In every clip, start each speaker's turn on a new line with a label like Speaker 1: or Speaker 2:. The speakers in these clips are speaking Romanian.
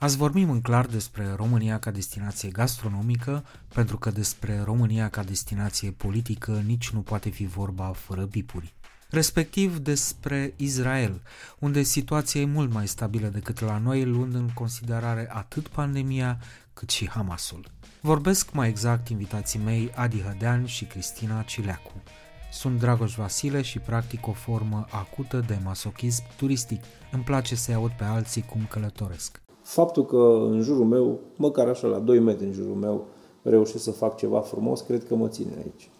Speaker 1: Azi vorbim în clar despre România ca destinație gastronomică, pentru că despre România ca destinație politică nici nu poate fi vorba fără bipuri. Respectiv despre Israel, unde situația e mult mai stabilă decât la noi, luând în considerare atât pandemia cât și Hamasul. Vorbesc mai exact invitații mei Adi Hădean și Cristina Cileacu. Sunt Dragoș Vasile și practic o formă acută de masochism turistic. Îmi place să-i aud pe alții cum călătoresc
Speaker 2: faptul că în jurul meu, măcar așa la 2 metri în jurul meu, reușesc să fac ceva frumos, cred că mă ține aici.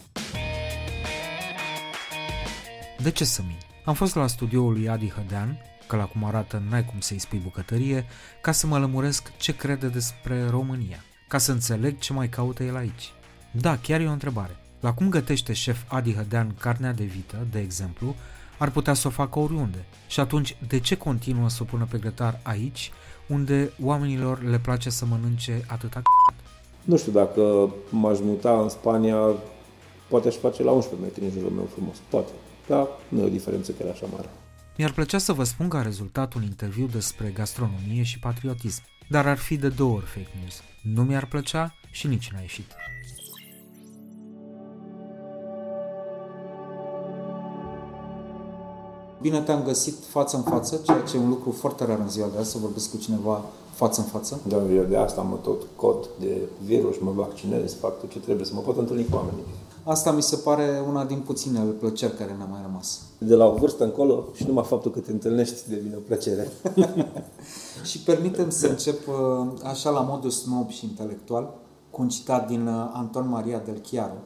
Speaker 1: De ce să mint? Am fost la studioul lui Adi Hădean, că la cum arată n-ai cum să-i spui bucătărie, ca să mă lămuresc ce crede despre România, ca să înțeleg ce mai caută el aici. Da, chiar e o întrebare. La cum gătește șef Adi Hădean carnea de vită, de exemplu, ar putea să o facă oriunde. Și atunci, de ce continuă să o pună pe grătar aici, unde oamenilor le place să mănânce atâta
Speaker 2: Nu știu, dacă m-aș muta în Spania, poate aș face la 11 metri în jurul meu frumos. Poate. Dar nu e o diferență chiar așa mare.
Speaker 1: Mi-ar plăcea să vă spun că a rezultat un interviu despre gastronomie și patriotism, dar ar fi de două ori fake news. Nu mi-ar plăcea și nici n-a ieșit. Bine te-am găsit față în față, ceea ce e un lucru foarte rar în ziua de azi, să vorbesc cu cineva față în față.
Speaker 2: Da, eu de asta mă tot cod de virus, mă vaccinez, fac tot ce trebuie să mă pot întâlni cu oamenii.
Speaker 1: Asta mi se pare una din puținele plăceri care ne-a mai rămas.
Speaker 2: De la o vârstă încolo și numai faptul că te întâlnești devine o plăcere.
Speaker 1: și permitem să încep uh, așa la modul snob și intelectual cu un citat din uh, Anton Maria del Chiaro,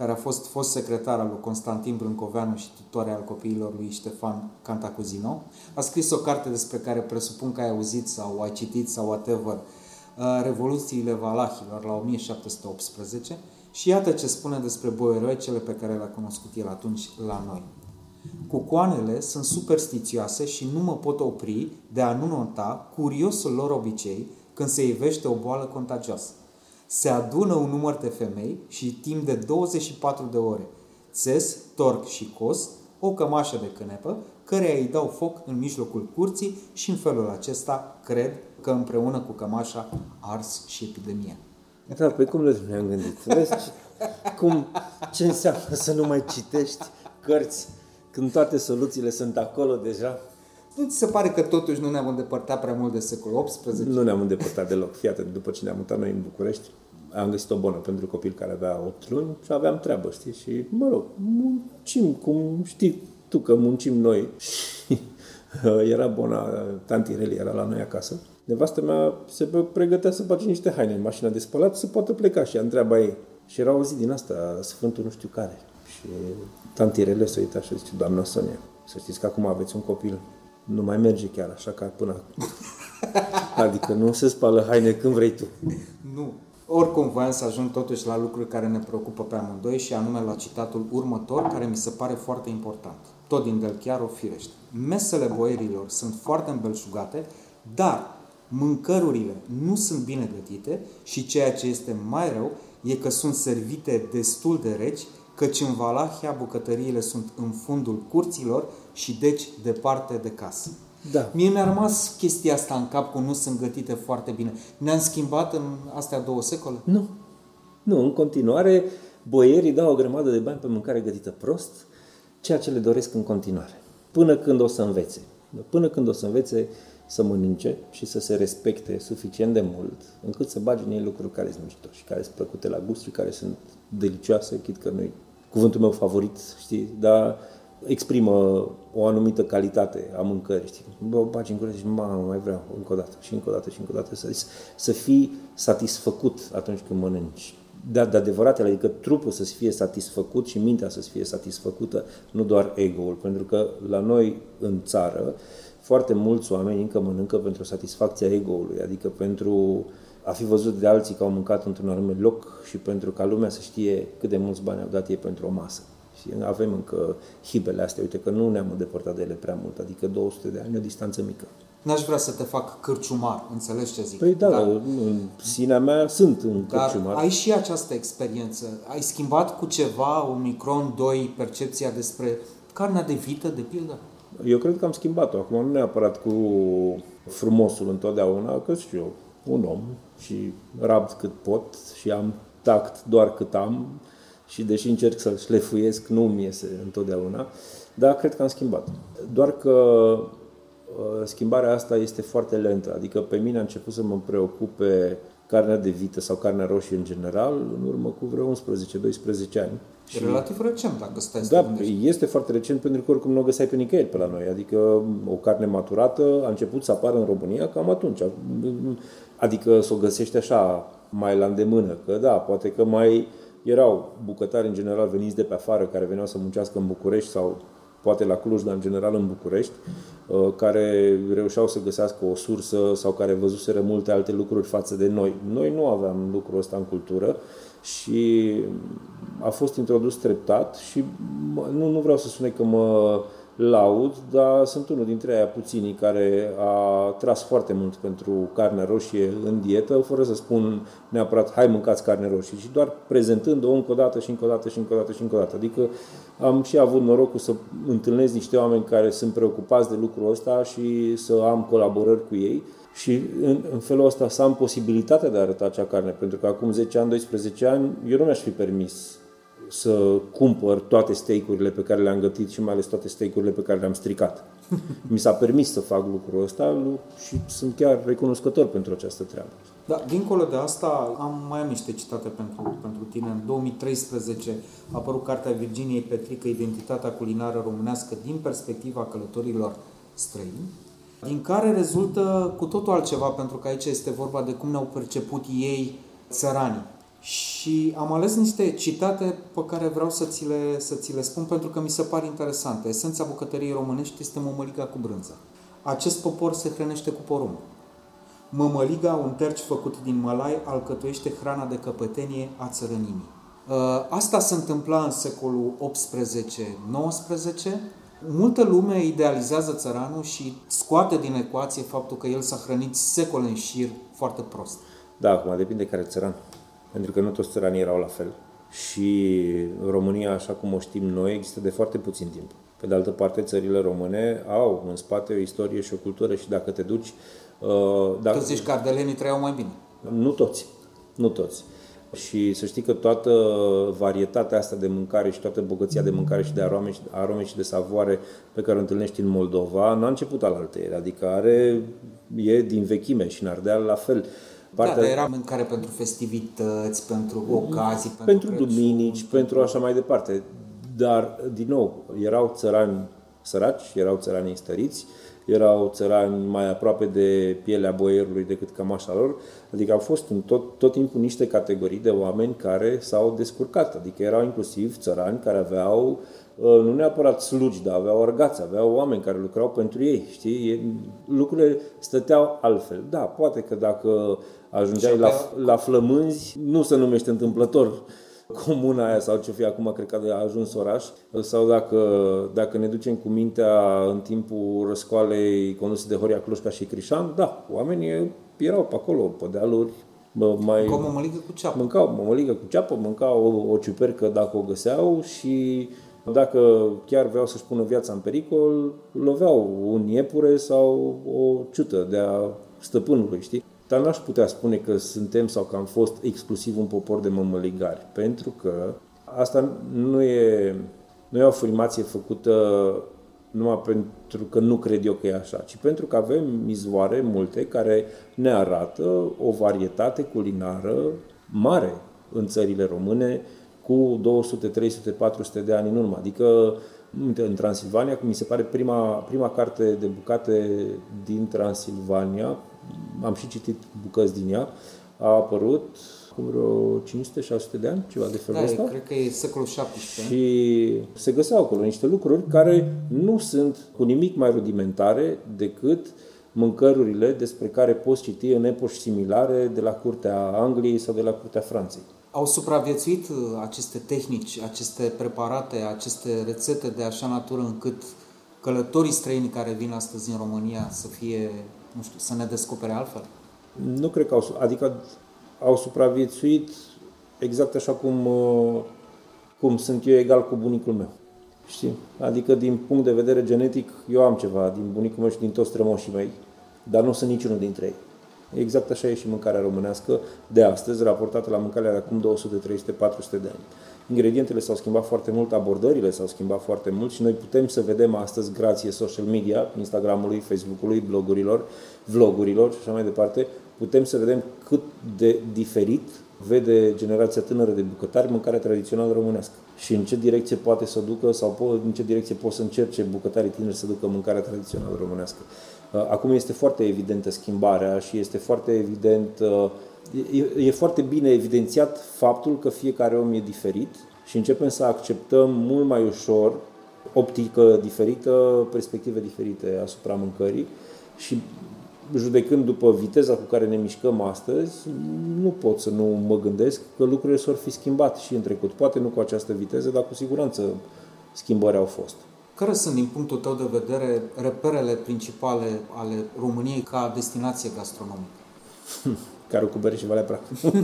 Speaker 1: care a fost fost secretar al lui Constantin Brâncoveanu și tutore al copiilor lui Ștefan Cantacuzino. A scris o carte despre care presupun că ai auzit sau ai citit sau whatever, uh, Revoluțiile Valahilor la 1718 și iată ce spune despre boieroicele pe care le-a cunoscut el atunci la noi. Cucoanele sunt superstițioase și nu mă pot opri de a nu nota curiosul lor obicei când se ivește o boală contagioasă se adună un număr de femei și timp de 24 de ore țes, torc și cos o cămașă de cânepă, care îi dau foc în mijlocul curții și în felul acesta cred că împreună cu cămașa ars și epidemia.
Speaker 2: Da, pe cum le ne-am gândit? Vezi ce, cum, ce înseamnă să nu mai citești cărți când toate soluțiile sunt acolo deja?
Speaker 1: Nu ți se pare că totuși nu ne-am îndepărtat prea mult de secolul XVIII?
Speaker 2: Nu ne-am îndepărtat deloc. Fiată, după ce ne-am mutat noi în București, am găsit o bună pentru copil care avea 8 luni și aveam treabă, știi? Și, mă rog, muncim, cum știi tu că muncim noi. Și era bona, tanti Reli era la noi acasă. Nevastă mea se pregătea să face niște haine în mașina de spălat să poată pleca și ea întreaba ei. Și era o zi din asta, Sfântul nu știu care. Și tanti Rele se uita și zice, doamna Sonia, să știți că acum aveți un copil nu mai merge chiar așa ca până acum. adică nu se spală haine când vrei tu.
Speaker 1: Nu. Oricum voiam să ajung totuși la lucruri care ne preocupă pe amândoi și anume la citatul următor, care mi se pare foarte important. Tot din Del Chiaro, firește. Mesele boierilor sunt foarte îmbelșugate, dar mâncărurile nu sunt bine gătite și ceea ce este mai rău e că sunt servite destul de reci căci în Valahia bucătăriile sunt în fundul curților și deci departe de casă.
Speaker 2: Da.
Speaker 1: Mie mi-a rămas chestia asta în cap că nu sunt gătite foarte bine. Ne-am schimbat în astea două secole?
Speaker 2: Nu. Nu, în continuare, boierii dau o grămadă de bani pe mâncare gătită prost, ceea ce le doresc în continuare. Până când o să învețe. Până când o să învețe să mănânce și să se respecte suficient de mult încât să bagi în ei lucruri care sunt mișto și care sunt plăcute la gust și care sunt delicioase, chit că nu cuvântul meu favorit, știi, dar exprimă o anumită calitate a mâncării, știi? Bă, bagi în gură și mamă, mai vreau încă o dată și încă o dată și încă o dată să, să fii satisfăcut atunci când mănânci. Da, de adevărat, adică trupul să fie satisfăcut și mintea să fie satisfăcută, nu doar ego-ul, pentru că la noi în țară foarte mulți oameni încă mănâncă pentru satisfacția ego-ului, adică pentru a fi văzut de alții că au mâncat într-un anumit loc și pentru ca lumea să știe cât de mulți bani au dat ei pentru o masă. Și avem încă hibele astea, uite că nu ne-am îndepărtat de ele prea mult, adică 200 de ani, o distanță mică.
Speaker 1: N-aș vrea să te fac cârciumar, înțelegi ce zic?
Speaker 2: Păi da, dar, în sinea mea sunt un cârciumar.
Speaker 1: ai și această experiență. Ai schimbat cu ceva, un micron 2, percepția despre carnea de vită, de pildă?
Speaker 2: Eu cred că am schimbat-o. Acum nu neapărat cu frumosul întotdeauna, că și eu, un om și rabd cât pot și am tact doar cât am și deși încerc să-l șlefuiesc, nu mi iese întotdeauna, dar cred că am schimbat. Doar că uh, schimbarea asta este foarte lentă, adică pe mine a început să mă preocupe carnea de vită sau carnea roșie în general în urmă cu vreo 11-12 ani.
Speaker 1: Și relativ recent, dacă stai
Speaker 2: Da, este foarte recent pentru că oricum nu o găseai pe nicăieri pe la noi. Adică o carne maturată a început să apară în România cam atunci. Adică să o găsești așa mai la îndemână. Că da, poate că mai erau bucătari în general veniți de pe afară care veneau să muncească în București sau poate la Cluj, dar în general în București, uh, care reușeau să găsească o sursă sau care văzuseră multe alte lucruri față de noi. Noi nu aveam lucrul ăsta în cultură și a fost introdus treptat și nu, nu vreau să sune că mă laud, dar sunt unul dintre aia puținii care a tras foarte mult pentru carne roșie în dietă, fără să spun neapărat hai mâncați carne roșie, și doar prezentând-o încă o dată și încă o dată și încă o dată și încă o dată. Adică am și avut norocul să întâlnesc niște oameni care sunt preocupați de lucrul ăsta și să am colaborări cu ei și în, în felul ăsta să am posibilitatea de a arăta acea carne, pentru că acum 10 ani, 12 ani, eu nu mi-aș fi permis să cumpăr toate steakurile pe care le-am gătit și mai ales toate steakurile pe care le-am stricat. Mi s-a permis să fac lucrul ăsta și sunt chiar recunoscător pentru această treabă.
Speaker 1: Da, dincolo de asta, am mai am niște citate pentru, pentru tine. În 2013 a apărut cartea Virginiei Petrică, Identitatea culinară românească din perspectiva călătorilor străini, din care rezultă cu totul altceva, pentru că aici este vorba de cum ne-au perceput ei țăranii și am ales niște citate pe care vreau să ți, le, să ți le spun pentru că mi se par interesante. Esența bucătăriei românești este mămăliga cu brânză. Acest popor se hrănește cu porumb. Mămăliga, un terci făcut din mălai, alcătuiește hrana de căpătenie a țărănimii. Ă, asta se întâmpla în secolul 18-19. Multă lume idealizează țăranul și scoate din ecuație faptul că el s-a hrănit secole în șir foarte prost.
Speaker 2: Da, acum depinde care țăran pentru că nu toți țăranii erau la fel. Și România, așa cum o știm noi, există de foarte puțin timp. Pe de altă parte, țările române au în spate o istorie și o cultură și dacă te duci...
Speaker 1: Uh, dacă... Tu zici că ardelenii trăiau mai bine.
Speaker 2: Nu toți. Nu toți. Și să știi că toată varietatea asta de mâncare și toată bogăția de mâncare și de arome și, arome și de savoare pe care o întâlnești în Moldova n-a început al altei. Adică are, e din vechime și în Ardeal la fel.
Speaker 1: Partea... Da, dar era mâncare pentru festivități, pentru ocazii,
Speaker 2: pentru, pentru Crăciun, duminici, pentru așa mai departe. Dar, din nou, erau țărani săraci, erau țărani stăriți, erau țărani mai aproape de pielea boierului decât cămașa lor, adică au fost în tot, tot timpul niște categorii de oameni care s-au descurcat, adică erau inclusiv țărani care aveau uh, nu neapărat slugi, dar aveau orgați, aveau oameni care lucrau pentru ei, știi? Lucrurile stăteau altfel. Da, poate că dacă ajungeai la, la flămânzi, nu se numește întâmplător comuna aia sau ce fi acum, cred că a ajuns oraș, sau dacă, dacă ne ducem cu mintea în timpul răscoalei conduse de Horia Cloșca și Crișan, da, oamenii erau pe acolo, pe dealuri,
Speaker 1: mai... Mâncau mămăligă cu ceapă.
Speaker 2: Mâncau mămăligă cu ceapă, mâncau o, o ciupercă dacă o găseau și dacă chiar vreau să-și pună viața în pericol, loveau un iepure sau o ciută de a stăpânului, știi? Dar n-aș putea spune că suntem sau că am fost exclusiv un popor de mămăligari, pentru că asta nu e, nu e o afirmație făcută numai pentru că nu cred eu că e așa, ci pentru că avem izvoare multe care ne arată o varietate culinară mare în țările române cu 200, 300, 400 de ani în urmă. Adică în Transilvania, mi se pare prima, prima carte de bucate din Transilvania, am și citit bucăți din ea, a apărut cum vreo 500-600 de ani, ceva de felul
Speaker 1: da,
Speaker 2: ăsta.
Speaker 1: cred că e secolul 17.
Speaker 2: Și se găseau acolo niște lucruri care nu sunt cu nimic mai rudimentare decât mâncărurile despre care poți citi în epoși similare de la curtea Angliei sau de la curtea Franței.
Speaker 1: Au supraviețuit uh, aceste tehnici, aceste preparate, aceste rețete de așa natură încât călătorii străini care vin astăzi în România să fie, nu știu, să ne descopere altfel?
Speaker 2: Nu cred că au, adică au supraviețuit exact așa cum, uh, cum sunt eu egal cu bunicul meu. Știi? Adică din punct de vedere genetic, eu am ceva din bunicul meu și din toți strămoșii mei, dar nu sunt niciunul dintre ei. Exact așa e și mâncarea românească de astăzi, raportată la mâncarea de acum 200, 300, 400 de ani. Ingredientele s-au schimbat foarte mult, abordările s-au schimbat foarte mult și noi putem să vedem astăzi, grație social media, Instagramului, Facebook-ului, blogurilor, vlogurilor și așa mai departe, putem să vedem cât de diferit vede generația tânără de bucătari mâncarea tradițională românească și în ce direcție poate să ducă sau în ce direcție pot să încerce bucătarii tineri să ducă mâncarea tradițională românească. Uh, acum este foarte evidentă schimbarea și este foarte evident, uh, e, e foarte bine evidențiat faptul că fiecare om e diferit și începem să acceptăm mult mai ușor optică diferită, perspective diferite asupra mâncării și judecând după viteza cu care ne mișcăm astăzi, nu pot să nu mă gândesc că lucrurile s-ar fi schimbat și în trecut. Poate nu cu această viteză, dar cu siguranță schimbări au fost.
Speaker 1: Care sunt, din punctul tău de vedere, reperele principale ale României ca destinație gastronomică?
Speaker 2: Care cu bere și Valea Prac.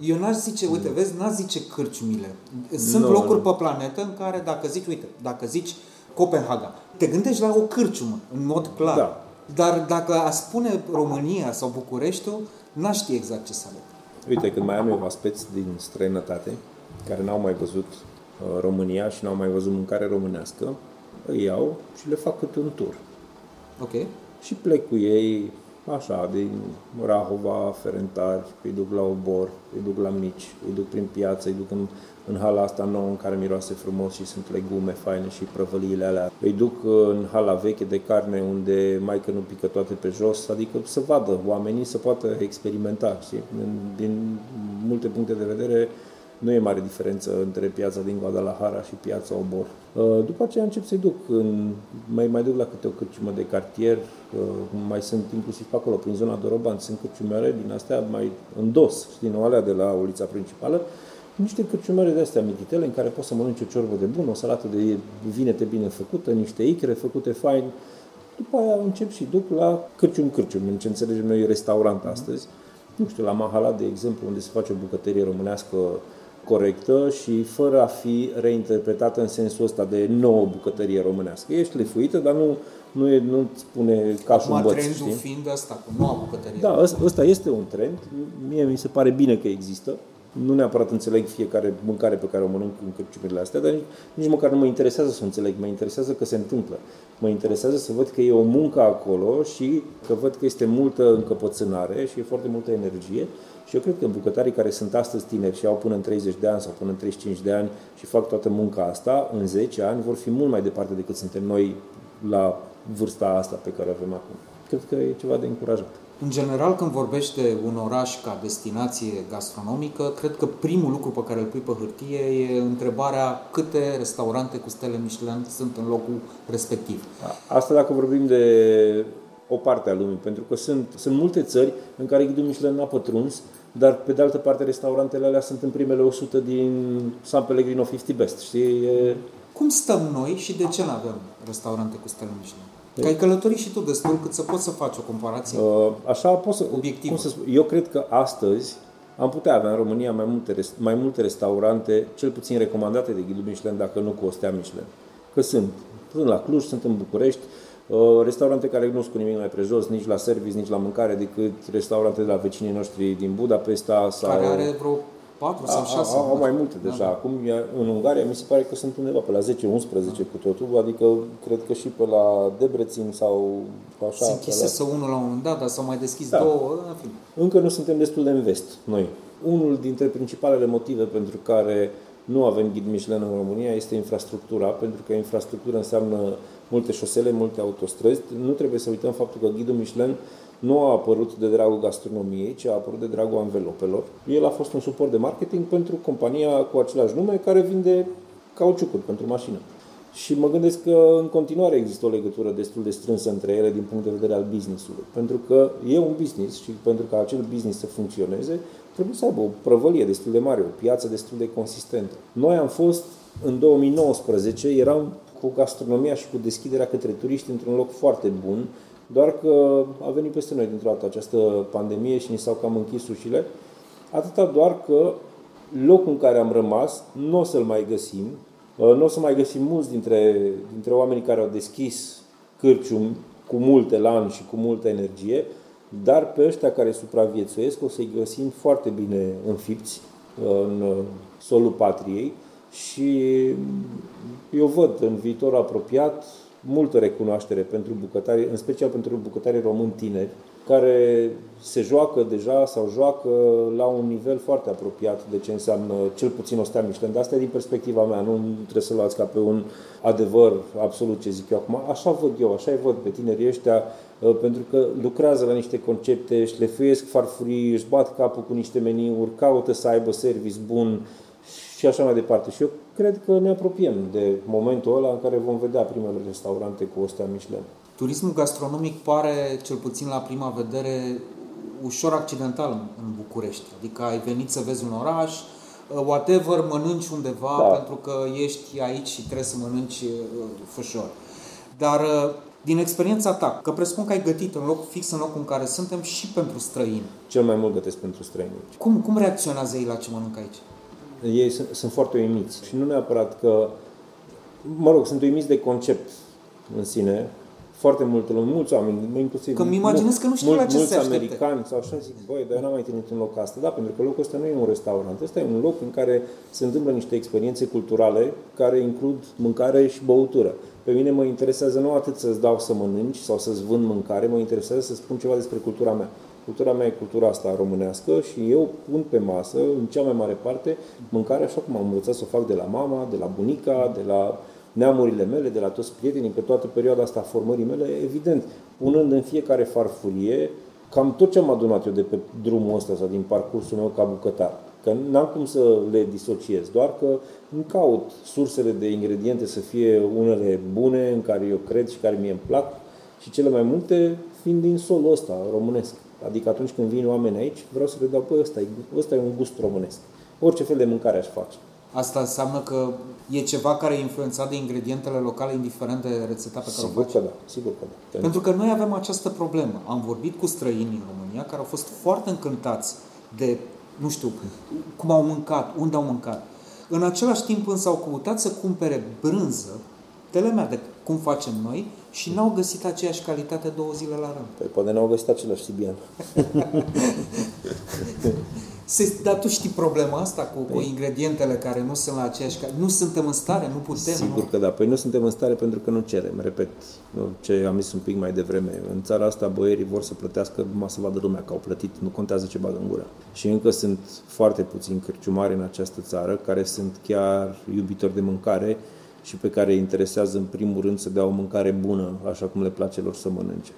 Speaker 1: Eu n-aș zice, uite, vezi, n-aș zice cârciumile. Sunt no, locuri no. pe planetă în care dacă zici, uite, dacă zici Copenhaga, te gândești la o cârciumă, în mod clar. Da. Dar dacă a spune România sau Bucureștiul, n-aș ști exact ce să aleg.
Speaker 2: Uite, când mai am eu aspeți din străinătate, care n-au mai văzut uh, România și n-au mai văzut mâncare românească, îi iau și le fac câte un tur.
Speaker 1: Ok.
Speaker 2: Și plec cu ei așa, din Rahova, Ferentari, îi duc la Obor, îi duc la Mici, îi duc prin piață, îi duc în, în hala asta nouă în care miroase frumos și sunt legume faine și prăvăliile alea. Îi duc în hala veche de carne unde mai că nu pică toate pe jos, adică să vadă oamenii, să poată experimenta. Știi? Din multe puncte de vedere, nu e mare diferență între piața din Guadalajara și piața Obor. Uh, după aceea încep să-i duc, în, mai, mai duc la câte o cârciumă de cartier, uh, mai sunt inclusiv pe acolo, prin zona Doroban, sunt cârciumere din astea mai în dos, știi, nu alea de la ulița principală, niște cârciumere de astea mititele în care poți să mănânci o ciorbă de bun, o salată de vinete bine făcută, niște icre făcute fain. După aia încep și duc la cârcium cârcium, în ce înțelegem noi restaurant astăzi. Nu știu, la Mahala, de exemplu, unde se face o bucătărie românească corectă și fără a fi reinterpretată în sensul ăsta de nouă bucătărie românească. Ești lefuită, dar nu, nu, e, nu spune ca și un băț,
Speaker 1: trendul știi? fiind asta, cu noua bucătărie.
Speaker 2: Da, ăsta este un trend. Mie mi se pare bine că există. Nu neapărat înțeleg fiecare mâncare pe care o mănânc în cărciumile astea, dar nici, nici măcar nu mă interesează să o înțeleg, mă interesează că se întâmplă. Mă interesează să văd că e o muncă acolo și că văd că este multă încăpățânare și e foarte multă energie și eu cred că bucătarii care sunt astăzi tineri și au până în 30 de ani sau până în 35 de ani și fac toată munca asta, în 10 ani vor fi mult mai departe decât suntem noi la vârsta asta pe care o avem acum. Cred că e ceva de încurajat.
Speaker 1: În general, când vorbești de un oraș ca destinație gastronomică, cred că primul lucru pe care îl pui pe hârtie e întrebarea câte restaurante cu stele Michelin sunt în locul respectiv.
Speaker 2: Asta dacă vorbim de o parte a lumii, pentru că sunt, sunt multe țări în care ghidul Michelin n-a pătruns, dar pe de altă parte restaurantele alea sunt în primele 100 din San Pellegrino 50 Best, știi? E...
Speaker 1: Cum stăm noi și de ce nu avem restaurante cu stele Michelin? Că ai călătorit și tu destul cât să poți să faci o comparație uh,
Speaker 2: Așa pot să, obiectivă. Cum să spun, eu cred că astăzi am putea avea în România mai multe, mai multe restaurante, cel puțin recomandate de ghidul Michelin, dacă nu cu o stea Michelin. Că sunt. Sunt la Cluj, sunt în București, Uh, restaurante care nu sunt cu nimic mai prejos, nici la service, nici la mâncare, decât restaurante de la vecinii noștri din Budapesta. Sau...
Speaker 1: Care are vreo 4 sau 6.
Speaker 2: Au, au mai multe deja. Da. Acum, în Ungaria, mi se pare că sunt undeva pe la 10-11 da. cu totul, adică cred că și pe la Debrețin sau așa.
Speaker 1: Se închisese la... unul la un moment dat, dar s-au mai deschis da. două. În fin.
Speaker 2: Încă nu suntem destul de în vest, noi. Unul dintre principalele motive pentru care nu avem ghid Michelin în România este infrastructura, pentru că infrastructura înseamnă multe șosele, multe autostrăzi. Nu trebuie să uităm faptul că ghidul Michelin nu a apărut de dragul gastronomiei, ci a apărut de dragul anvelopelor. El a fost un suport de marketing pentru compania cu același nume care vinde cauciucuri pentru mașină. Și mă gândesc că în continuare există o legătură destul de strânsă între ele din punct de vedere al businessului. Pentru că e un business și pentru ca acel business să funcționeze, trebuie să aibă o prăvălie destul de mare, o piață destul de consistentă. Noi am fost în 2019, eram cu gastronomia și cu deschiderea către turiști într-un loc foarte bun, doar că a venit peste noi dintr-o dată această pandemie și ni s-au cam închis ușile. Atâta doar că locul în care am rămas nu o să-l mai găsim. Uh, nu o să mai găsim mulți dintre, dintre oamenii care au deschis cârcium cu multe lan și cu multă energie, dar pe ăștia care supraviețuiesc o să-i găsim foarte bine înfipți uh, în uh, solul patriei și eu văd în viitor apropiat multă recunoaștere pentru bucătari, în special pentru bucătarii români tineri, care se joacă deja sau joacă la un nivel foarte apropiat de ce înseamnă cel puțin o stea Michelin. Dar asta e din perspectiva mea, nu trebuie să luați ca pe un adevăr absolut ce zic eu acum. Așa văd eu, așa îi văd pe tinerii ăștia, uh, pentru că lucrează la niște concepte, șlefuiesc farfurii, își bat capul cu niște meniuri, caută să aibă service bun, și așa mai departe. Și eu cred că ne apropiem de momentul ăla în care vom vedea primele restaurante cu o stea Michelin.
Speaker 1: Turismul gastronomic pare, cel puțin la prima vedere, ușor accidental în București. Adică ai venit să vezi un oraș, uh, whatever, mănânci undeva da. pentru că ești aici și trebuie să mănânci uh, fășor. Dar uh, din experiența ta, că presupun că ai gătit în loc fix în locul în care suntem și pentru străini.
Speaker 2: Cel mai mult gătesc pentru străini.
Speaker 1: Cum, cum reacționează ei la ce mănâncă aici?
Speaker 2: ei sunt, sunt foarte uimiți. Și nu neapărat că, mă rog, sunt uimiți de concept în sine, foarte multe lume, mulți oameni, inclusiv...
Speaker 1: Că mi imaginez că nu știu la ce
Speaker 2: mulți
Speaker 1: se
Speaker 2: americani sau așa zic, băi, dar eu n-am mai întâlnit un loc asta. Da, pentru că locul ăsta nu e un restaurant, ăsta e un loc în care se întâmplă niște experiențe culturale care includ mâncare și băutură. Pe mine mă interesează nu atât să-ți dau să mănânci sau să-ți vând mâncare, mă interesează să spun ceva despre cultura mea. Cultura mea e cultura asta românească și eu pun pe masă, în cea mai mare parte, mâncare așa cum am învățat să o fac de la mama, de la bunica, de la neamurile mele, de la toți prietenii, pe toată perioada asta a formării mele, evident, punând în fiecare farfurie cam tot ce am adunat eu de pe drumul ăsta sau din parcursul meu ca bucătar. Că n-am cum să le disociez, doar că îmi caut sursele de ingrediente să fie unele bune, în care eu cred și care mie îmi plac, și cele mai multe fiind din solul ăsta românesc. Adică atunci când vin oameni aici, vreau să le dau, pe ăsta, ăsta e un gust românesc. Orice fel de mâncare aș face.
Speaker 1: Asta înseamnă că e ceva care e influențat de ingredientele locale, indiferent de rețeta pe care
Speaker 2: sigur
Speaker 1: o faci?
Speaker 2: Că da, sigur că da.
Speaker 1: Pentru că noi avem această problemă. Am vorbit cu străini în România care au fost foarte încântați de, nu știu, cum au mâncat, unde au mâncat. În același timp însă au căutat să cumpere brânză, telemea de cum facem noi, și n-au găsit aceeași calitate două zile la rând.
Speaker 2: Păi poate n-au găsit același Sibian.
Speaker 1: Se, dar tu știi problema asta cu, cu păi. ingredientele care nu sunt la aceeași... Nu suntem în stare, nu putem.
Speaker 2: Sigur
Speaker 1: nu?
Speaker 2: că da. Păi nu suntem în stare pentru că nu cerem. Repet, ce am zis un pic mai devreme. În țara asta boierii vor să plătească numai să vadă lumea că au plătit. Nu contează ce bagă în gură. Și încă sunt foarte puțini cârciumari în această țară care sunt chiar iubitori de mâncare și pe care îi interesează în primul rând să dea o mâncare bună, așa cum le place lor să mănânce.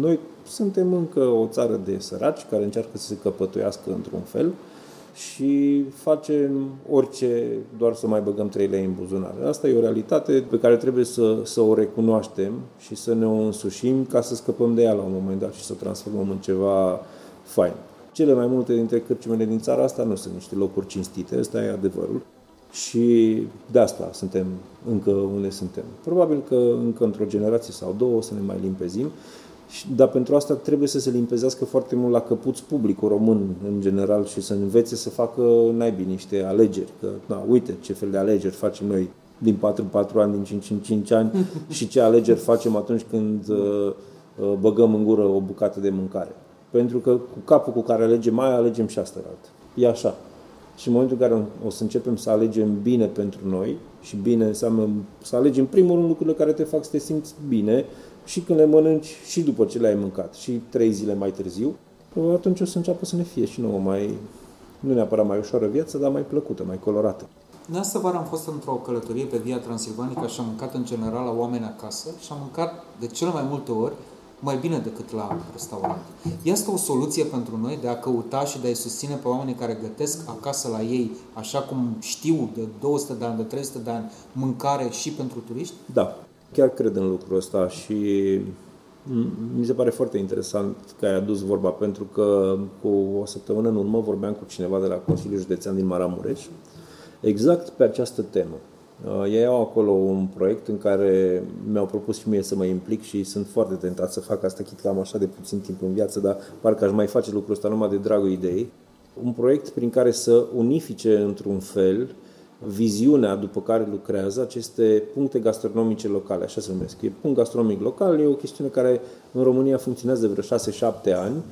Speaker 2: Noi suntem încă o țară de săraci care încearcă să se căpătuiască într-un fel și facem orice doar să mai băgăm trei lei în buzunar. Asta e o realitate pe care trebuie să, să o recunoaștem și să ne o însușim ca să scăpăm de ea la un moment dat și să o transformăm în ceva fain. Cele mai multe dintre cărciumele din țara asta nu sunt niște locuri cinstite, ăsta e adevărul. Și de asta suntem încă unde suntem. Probabil că încă într-o generație sau două o să ne mai limpezim, dar pentru asta trebuie să se limpezească foarte mult la căpuț publicul român în general și să învețe să facă naibii niște alegeri. Că, na, uite ce fel de alegeri facem noi din 4 în 4 ani, din 5 în 5 ani și ce alegeri facem atunci când uh, uh, băgăm în gură o bucată de mâncare. Pentru că cu capul cu care alegem mai alegem și asta E așa. Și în momentul în care o să începem să alegem bine pentru noi, și bine înseamnă să alegem primul rând lucrurile care te fac să te simți bine și când le mănânci și după ce le-ai mâncat și trei zile mai târziu, atunci o să înceapă să ne fie și nouă mai, nu neapărat mai ușoară viața, dar mai plăcută, mai colorată.
Speaker 1: În asta vară am fost într-o călătorie pe Via Transilvanica și am mâncat în general la oameni acasă și am mâncat de cele mai multe ori mai bine decât la restaurant. Este o soluție pentru noi de a căuta și de a-i susține pe oamenii care gătesc acasă la ei, așa cum știu de 200 de ani, de 300 de ani, mâncare și pentru turiști?
Speaker 2: Da, chiar cred în lucrul ăsta și mi se pare foarte interesant că ai adus vorba, pentru că cu o săptămână în urmă vorbeam cu cineva de la Consiliul Județean din Maramureș, exact pe această temă. Uh, ei au acolo un proiect în care mi-au propus și mie să mă implic și sunt foarte tentat să fac asta, chit că am așa de puțin timp în viață, dar parcă aș mai face lucrul ăsta numai de dragul ideii. Un proiect prin care să unifice într-un fel viziunea după care lucrează aceste puncte gastronomice locale, așa se numesc. E punct gastronomic local, e o chestiune care în România funcționează de vreo 6-7 ani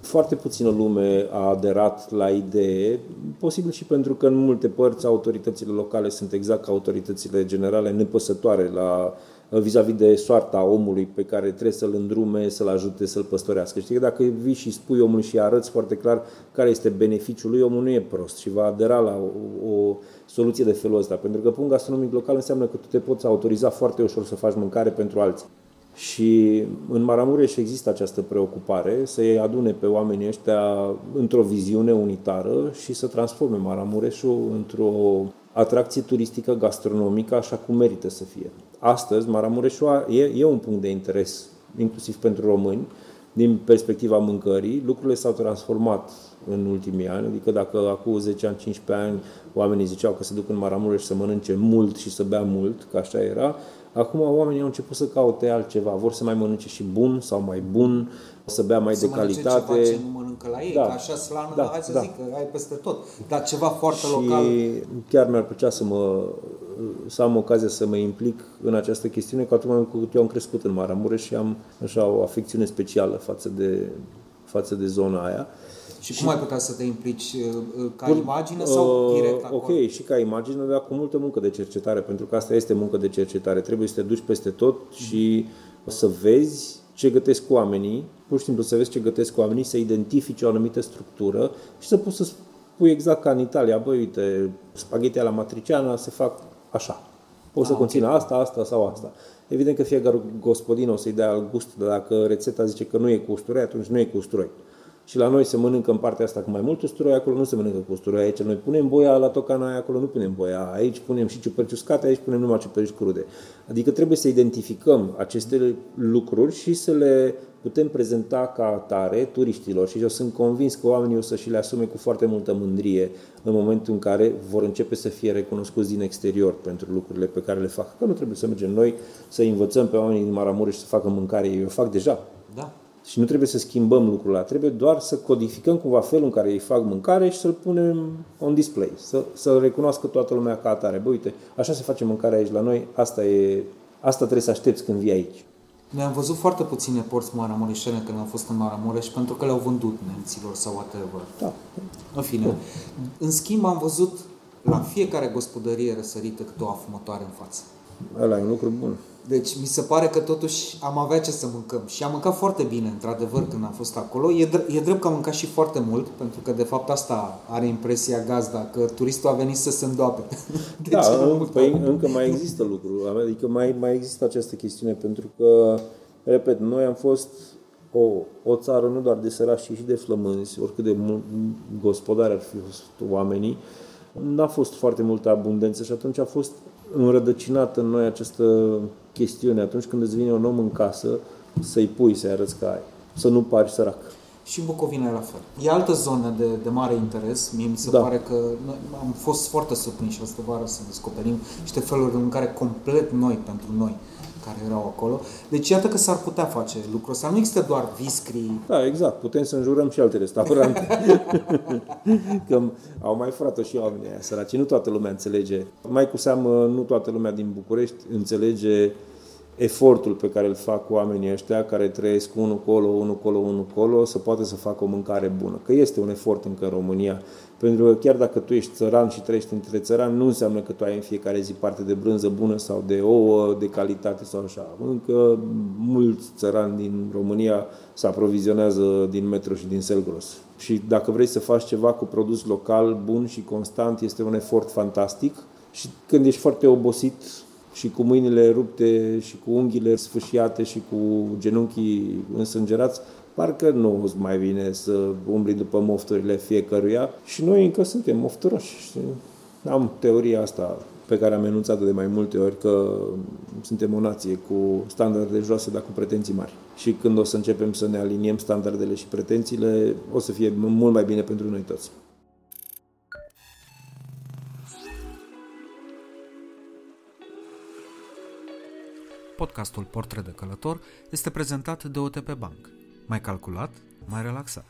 Speaker 2: foarte puțină lume a aderat la idee, posibil și pentru că în multe părți autoritățile locale sunt exact ca autoritățile generale nepăsătoare la vis-a-vis de soarta omului pe care trebuie să-l îndrume, să-l ajute, să-l păstorească. Știi că dacă vii și spui omului și arăți foarte clar care este beneficiul lui, omul nu e prost și va adera la o, o soluție de felul ăsta. Pentru că punct gastronomic local înseamnă că tu te poți autoriza foarte ușor să faci mâncare pentru alții. Și în Maramureș există această preocupare să-i adune pe oamenii ăștia într-o viziune unitară și să transforme Maramureșul într-o atracție turistică gastronomică așa cum merită să fie. Astăzi, Maramureșul e, e un punct de interes, inclusiv pentru români, din perspectiva mâncării. Lucrurile s-au transformat în ultimii ani, adică dacă acum 10 ani, 15 ani oamenii ziceau că se duc în Maramureș să mănânce mult și să bea mult, că așa era, Acum oamenii au început să caute altceva, vor să mai mănânce și bun sau mai bun, să bea mai
Speaker 1: să
Speaker 2: de calitate. Ceva
Speaker 1: ce nu mănâncă la ei, da. așa slană, da, hai să da. zic că ai peste tot. Dar ceva foarte și local.
Speaker 2: chiar mi-ar plăcea să mă să am ocazia să mă implic în această chestiune, că atunci cu eu am crescut în Maramureș și am așa o afecțiune specială față de, față de zona aia.
Speaker 1: Și, și cum ai putea să te implici uh, uh, ca pur, imagine sau uh, direct acolo?
Speaker 2: Ok, și ca imagine, dar cu multă muncă de cercetare, pentru că asta este muncă de cercetare. Trebuie să te duci peste tot mm-hmm. și să vezi ce gătesc oamenii, pur și simplu să vezi ce gătesc oamenii, să identifici o anumită structură și să poți să spui exact ca în Italia, băi, uite, spaghetti la matriciana se fac așa. Poți ah, să conțină okay. asta, asta sau asta. Evident că fiecare gospodin o să-i dea gust, dar dacă rețeta zice că nu e cu usturoi, atunci nu e cu usturoi. Și la noi se mănâncă în partea asta cu mai mult usturoi, acolo nu se mănâncă cu usturoi. Aici noi punem boia la tocana aia, acolo nu punem boia. Aici punem și ciuperci uscate, aici punem numai ciuperci crude. Adică trebuie să identificăm aceste lucruri și să le putem prezenta ca atare turiștilor și eu sunt convins că oamenii o să și le asume cu foarte multă mândrie în momentul în care vor începe să fie recunoscuți din exterior pentru lucrurile pe care le fac. Că nu trebuie să mergem noi să învățăm pe oamenii din Maramureș să facă mâncare, ei o fac deja.
Speaker 1: Da.
Speaker 2: Și nu trebuie să schimbăm lucrul ăla, trebuie doar să codificăm cumva felul în care ei fac mâncare și să-l punem on display, să, să recunoască toată lumea ca atare. Bă, uite, așa se face mâncarea aici la noi, asta, e, asta trebuie să aștepți când vii aici.
Speaker 1: Noi am văzut foarte puține porți maramureșene când am fost în Maramureș pentru că le-au vândut nemților sau whatever.
Speaker 2: Da.
Speaker 1: În fine. Da. În schimb, am văzut la fiecare gospodărie răsărită câte o afumătoare în față.
Speaker 2: Ăla e un lucru bun.
Speaker 1: Deci mi se pare că totuși am avea ce să mâncăm. Și am mâncat foarte bine, într-adevăr, când am fost acolo. E, dr- e drept că am mâncat și foarte mult, pentru că de fapt asta are impresia gazda, că turistul a venit să se îndoape.
Speaker 2: De da, păi încă mai există lucru. Adică mai, mai există această chestiune, pentru că, repet, noi am fost o, o țară nu doar de sărași, ci și de flămânzi, oricât de gospodari ar fi fost oamenii, n-a fost foarte multă abundență și atunci a fost înrădăcinată în noi această chestiune. Atunci când îți vine un om în casă, să-i pui, să-i arăți că ai. Să nu pari sărac.
Speaker 1: Și în Bucovina e la fel. E altă zonă de, de mare interes. Mie mi se da. pare că noi am fost foarte surprinși asta vară să descoperim niște feluri de mâncare complet noi pentru noi care erau acolo. Deci iată că s-ar putea face lucrul ăsta. Nu există doar viscri.
Speaker 2: Da, exact. Putem să înjurăm și alte restaurante. că au mai furat-o și oamenii aia săraci. Nu toată lumea înțelege. Mai cu seamă, nu toată lumea din București înțelege efortul pe care îl fac oamenii ăștia care trăiesc unul colo, unul colo, unul colo, să poată să facă o mâncare bună. Că este un efort încă în România. Pentru că chiar dacă tu ești țăran și trăiești între țărani, nu înseamnă că tu ai în fiecare zi parte de brânză bună sau de ouă de calitate sau așa. Încă mulți țărani din România se aprovizionează din metro și din Selgros. Și dacă vrei să faci ceva cu produs local, bun și constant, este un efort fantastic. Și când ești foarte obosit, și cu mâinile rupte și cu unghiile sfâșiate și cu genunchii însângerați, parcă nu îți mai vine să umbli după mofturile fiecăruia și noi încă suntem mofturoși. Știi? Am teoria asta pe care am enunțat-o de mai multe ori că suntem o nație cu standarde joase, dar cu pretenții mari. Și când o să începem să ne aliniem standardele și pretențiile, o să fie mult mai bine pentru noi toți.
Speaker 1: Podcastul Portret de Călător este prezentat de OTP Bank. Mai calculat, mai relaxat.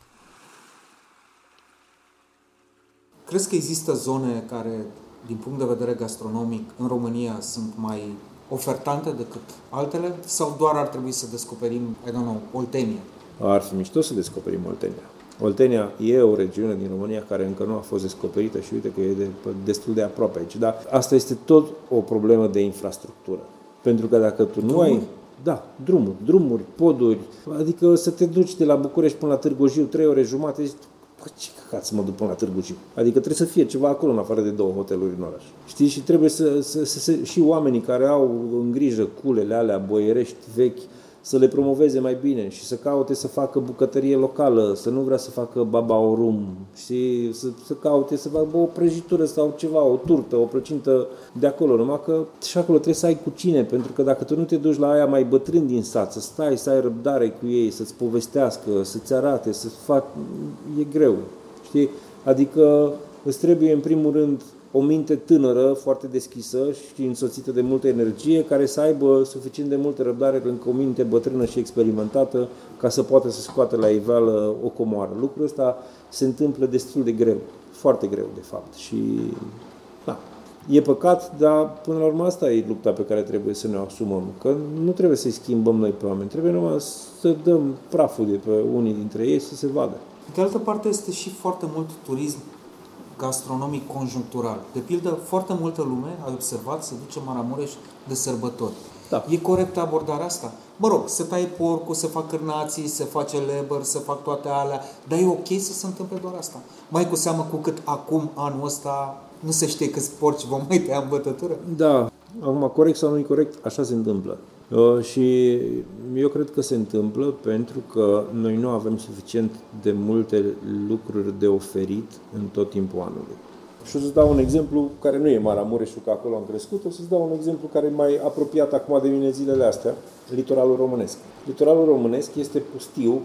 Speaker 1: Crezi că există zone care, din punct de vedere gastronomic, în România sunt mai ofertante decât altele? Sau doar ar trebui să descoperim, I don't know, Oltenia?
Speaker 2: Ar fi mișto să descoperim Oltenia. Oltenia e o regiune din România care încă nu a fost descoperită și uite că e de, destul de aproape aici. Dar asta este tot o problemă de infrastructură. Pentru că dacă tu nu ai... Da, drumuri, drumuri, poduri, adică să te duci de la București până la Târgu Jiu, trei ore jumate, zici, Bă, ce căcat să mă duc până la Târgu Jiu? Adică trebuie să fie ceva acolo, în afară de două hoteluri în oraș. Știi? Și trebuie să, să, să, să și oamenii care au în grijă culele alea boierești vechi, să le promoveze mai bine și să caute să facă bucătărie locală, să nu vrea să facă baba orum și să, să caute să facă o prăjitură sau ceva, o turtă, o plăcintă de acolo, numai că și acolo trebuie să ai cu cine, pentru că dacă tu nu te duci la aia mai bătrân din sat, să stai, să ai răbdare cu ei, să-ți povestească, să-ți arate, să fac, e greu, știi? Adică îți trebuie în primul rând o minte tânără, foarte deschisă și însoțită de multă energie, care să aibă suficient de multă răbdare pentru o minte bătrână și experimentată ca să poată să scoată la iveală o comoară. Lucrul ăsta se întâmplă destul de greu, foarte greu de fapt și da, E păcat, dar până la urmă asta e lupta pe care trebuie să ne o asumăm. Că nu trebuie să-i schimbăm noi pe oameni, trebuie numai să dăm praful de pe unii dintre ei să se vadă.
Speaker 1: De altă parte este și foarte mult turism gastronomic conjunctural. De pildă, foarte multă lume, ai observat, se duce Maramureș de sărbători. Da. E corectă abordarea asta? Mă rog, se taie porcul, se fac cârnații, se face leber, se fac toate alea, dar e ok să se întâmple doar asta. Mai cu seamă cu cât acum, anul ăsta, nu se știe câți porci vom mai tăia în bătătură?
Speaker 2: Da, acum corect sau nu corect, așa se întâmplă. Uh, și eu cred că se întâmplă pentru că noi nu avem suficient de multe lucruri de oferit în tot timpul anului. Și o să-ți dau un exemplu care nu e Maramureșul, că acolo am crescut, o să-ți dau un exemplu care e mai apropiat acum de mine zilele astea, litoralul românesc. Litoralul românesc este pustiu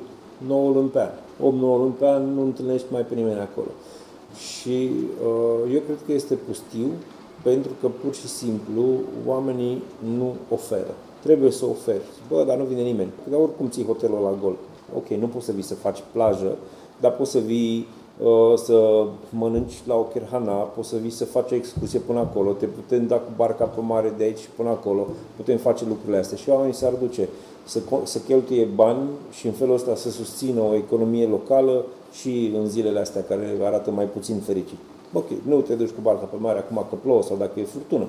Speaker 2: 9 luni pe an. 8-9 luni pe an nu întâlnești mai pe nimeni acolo. Și uh, eu cred că este pustiu pentru că pur și simplu oamenii nu oferă trebuie să oferi. Bă, dar nu vine nimeni. Dar oricum ții hotelul la gol. Ok, nu poți să vii să faci plajă, dar poți să vii uh, să mănânci la o kerhana, poți să vii să faci o excursie până acolo, te putem da cu barca pe mare de aici până acolo, putem face lucrurile astea și oamenii s-ar duce să, să cheltuie bani și în felul ăsta să susțină o economie locală și în zilele astea care arată mai puțin fericit. Ok, nu te duci cu barca pe mare acum că plouă sau dacă e furtună,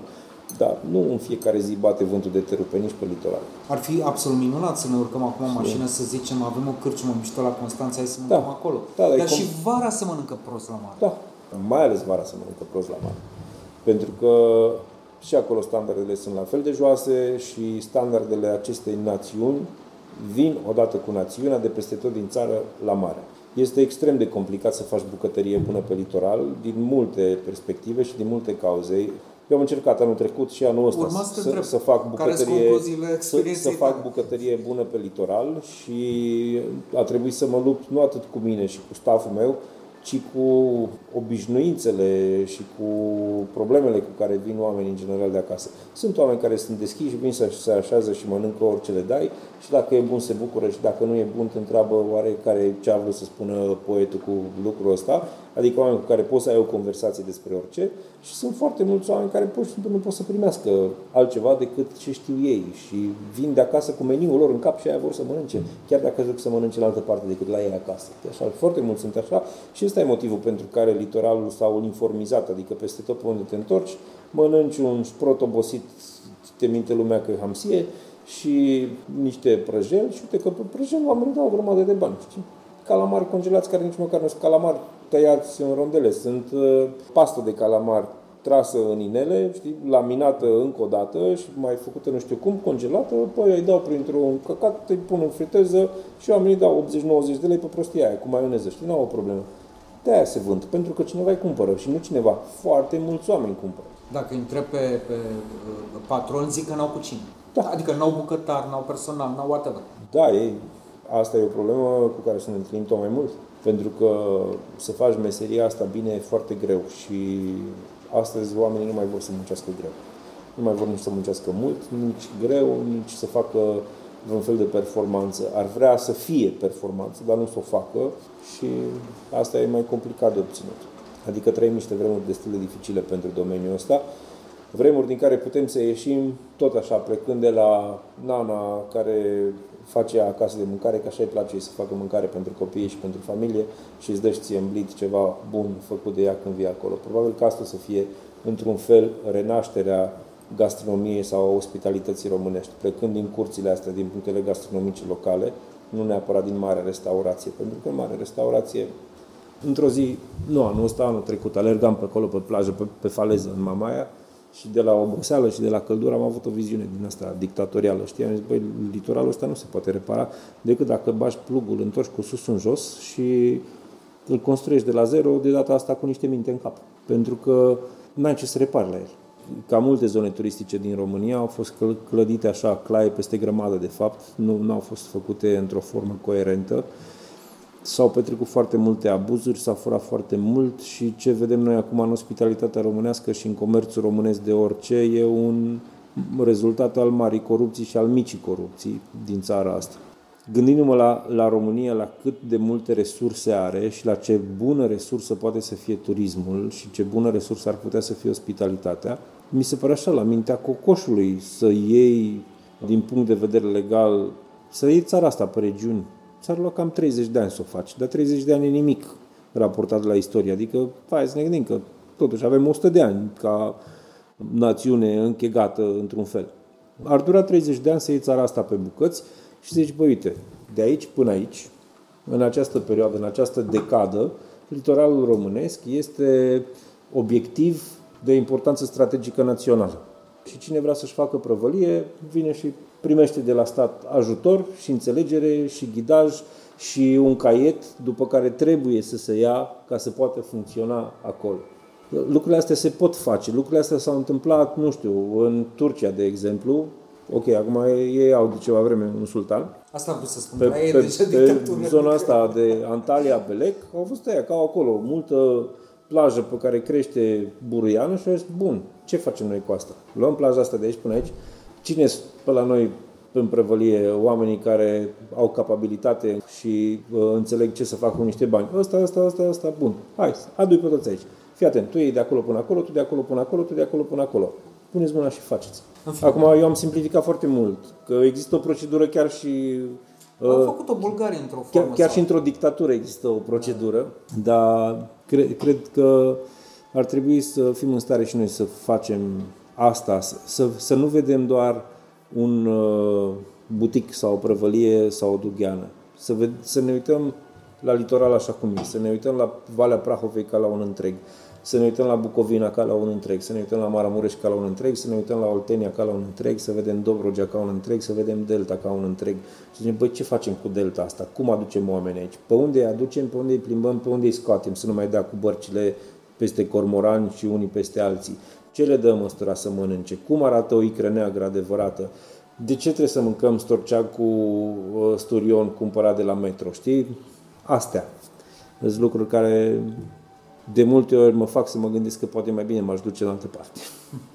Speaker 2: dar nu în fiecare zi bate vântul de te rupe nici pe litoral.
Speaker 1: Ar fi absolut minunat să ne urcăm acum în mașină, să zicem, avem o cârciumă mișto la Constanța, hai să da. mâncăm da. acolo. Da, dar, dar și com... vara să mănâncă prost la mare.
Speaker 2: Da, mai ales vara să mănâncă prost la mare. Pentru că și acolo standardele sunt la fel de joase și standardele acestei națiuni vin odată cu națiunea de peste tot din țară la mare. Este extrem de complicat să faci bucătărie bună pe litoral din multe perspective și din multe cauze. Eu am încercat anul trecut și anul ăsta să, să, să fac bucătărie, să, să fac bucătărie bună pe litoral și a trebuit să mă lupt nu atât cu mine și cu staful meu, ci cu obișnuințele și cu problemele cu care vin oamenii în general de acasă. Sunt oameni care sunt deschiși, vin să se așează și mănâncă orice le dai și dacă e bun se bucură și dacă nu e bun te întreabă oare care ce a vrut să spună poetul cu lucrul ăsta, adică oameni cu care poți să ai o conversație despre orice și sunt foarte mulți oameni care pur și simplu nu pot să primească altceva decât ce știu ei și vin de acasă cu meniul lor în cap și aia vor să mănânce, chiar dacă zic să mănânce în altă parte decât la ei acasă. Așa, foarte mulți sunt așa și ăsta e motivul pentru care litoralul s-a uniformizat, adică peste tot pe unde te întorci, mănânci un sprot obosit, te minte lumea că e hamsie, și niște prăjeli și uite că pe prăjeli oamenii dau o grămadă de bani. Știi? Calamari congelați care nici măcar nu sunt calamari tăiați în rondele, sunt uh, pastă de calamar trasă în inele, știi, laminată încă o dată și mai făcută nu știu cum, congelată, apoi îi dau printr-un căcat, îi pun în friteză și oamenii dau 80-90 de lei pe prostia aia, cu maioneză, știi, nu au o problemă. De aia se vând, pentru că cineva îi cumpără și nu cineva, foarte mulți oameni cumpără.
Speaker 1: Dacă îi întreb pe, pe patron, zic că n-au cu cine. Da. Adică n-au bucătar, n-au personal, n-au whatever.
Speaker 2: Da, ei, asta e o problemă cu care să ne întâlnim tot mai mult. Pentru că să faci meseria asta bine e foarte greu și astăzi oamenii nu mai vor să muncească greu. Nu mai vor nici să muncească mult, nici greu, nici să facă vreun fel de performanță. Ar vrea să fie performanță, dar nu să o facă și asta e mai complicat de obținut. Adică trăim niște vremuri destul de dificile pentru domeniul ăsta, vremuri din care putem să ieșim tot așa, plecând de la nana care face acasă de mâncare, că așa îi place să facă mâncare pentru copii și pentru familie și îți dă și ție în ceva bun făcut de ea când vii acolo. Probabil că asta să fie, într-un fel, renașterea gastronomiei sau a ospitalității românești, plecând din curțile astea, din punctele gastronomice locale, nu neapărat din mare restaurație, pentru că în mare restaurație, într-o zi, nu anul ăsta, anul trecut, alergam pe acolo, pe plajă, pe, pe faleză, în Mamaia, și de la oboseală și de la căldură am avut o viziune din asta dictatorială. Știi? Am zis, băi, litoralul ăsta nu se poate repara decât dacă bași plugul, întorci cu sus în jos și îl construiești de la zero, de data asta cu niște minte în cap. Pentru că n-ai ce să repari la el. Ca multe zone turistice din România au fost clădite așa, claie peste grămadă de fapt, nu au fost făcute într-o formă coerentă s-au petrecut foarte multe abuzuri, s-a furat foarte mult și ce vedem noi acum în ospitalitatea românească și în comerțul românesc de orice e un rezultat al marii corupții și al micii corupții din țara asta. Gândindu-mă la, la România, la cât de multe resurse are și la ce bună resursă poate să fie turismul și ce bună resursă ar putea să fie ospitalitatea, mi se pare așa, la mintea cocoșului, să iei, din punct de vedere legal, să iei țara asta pe regiuni, ți-ar lua cam 30 de ani să o faci, dar 30 de ani e nimic raportat la istorie. Adică, hai să ne gândim că totuși avem 100 de ani ca națiune închegată într-un fel. Ar dura 30 de ani să iei țara asta pe bucăți și să zici, bă, uite, de aici până aici, în această perioadă, în această decadă, litoralul românesc este obiectiv de importanță strategică națională. Și cine vrea să-și facă prăvălie, vine și primește de la stat ajutor și înțelegere și ghidaj și un caiet după care trebuie să se ia ca să poată funcționa acolo. Lucrurile astea se pot face. Lucrurile astea s-au întâmplat, nu știu, în Turcia, de exemplu. Ok, acum ei au de ceva vreme un sultan.
Speaker 1: Asta am vrut să spun,
Speaker 2: pe, pe, pe, pe zona asta de Antalya, Belec, au fost aia, ca acolo, multă plajă pe care crește buruiană și au zis, bun, ce facem noi cu asta? Luăm plaja asta de aici până aici, cine pe la noi în prevălie oamenii care au capabilitate și uh, înțeleg ce să facă cu niște bani. Ăsta, ăsta, ăsta, ăsta, bun. Hai, adu-i pe toți aici. Fii atent, tu iei de acolo până acolo, tu de acolo până acolo, tu de acolo până acolo. Puneți mâna și faceți. Acum eu am simplificat foarte mult, că există o procedură chiar și
Speaker 1: au uh, făcut-o Bulgaria într-o
Speaker 2: formă. Chiar, chiar și într-o dictatură există o procedură, da. dar cre, cred că ar trebui să fim în stare și noi să facem asta, să, să nu vedem doar un uh, butic sau o prăvălie sau o dugheană. Să, ved, să ne uităm la litoral așa cum e, să ne uităm la Valea Prahovei ca la un întreg, să ne uităm la Bucovina ca la un întreg, să ne uităm la Maramureș ca la un întreg, să ne uităm la Oltenia ca la un întreg, să vedem Dobrogea ca un întreg, să vedem Delta ca un întreg. Și zicem, băi, ce facem cu Delta asta? Cum aducem oameni aici? Pe unde îi aducem? Pe unde îi plimbăm? Pe unde îi scoatem? Să nu mai dea cu bărcile peste cormorani și unii peste alții. Ce le dăm ăstora să mănânce? Cum arată o icră neagră adevărată? De ce trebuie să mâncăm storceac cu uh, sturion cumpărat de la metro? Știi? Astea. Sunt lucruri care de multe ori mă fac să mă gândesc că poate mai bine m-aș duce la altă parte.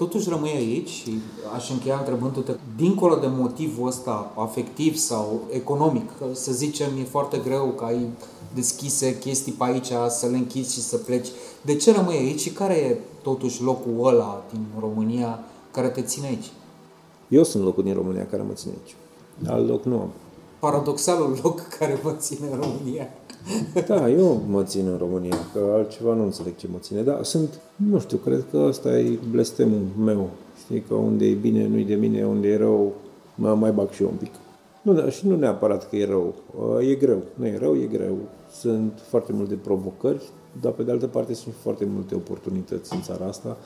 Speaker 1: Totuși rămâi aici și aș încheia întrebându-te, dincolo de motivul ăsta afectiv sau economic, să zicem, e foarte greu că ai deschise chestii pe aici, să le închizi și să pleci. De ce rămâi aici și care e totuși locul ăla din România care te ține aici?
Speaker 2: Eu sunt locul din România care mă ține aici. Alt loc nu am.
Speaker 1: Paradoxalul loc care mă ține în România.
Speaker 2: Da, eu mă țin în România, că altceva nu înțeleg ce mă ține. Dar sunt, nu știu, cred că ăsta e blestemul meu. Știi că unde e bine, nu-i de mine, unde e rău, mă mai bag și eu un pic. Nu, da, și nu neapărat că e rău. E greu. Nu e rău, e greu. Sunt foarte multe provocări dar pe de altă parte sunt foarte multe oportunități în țara asta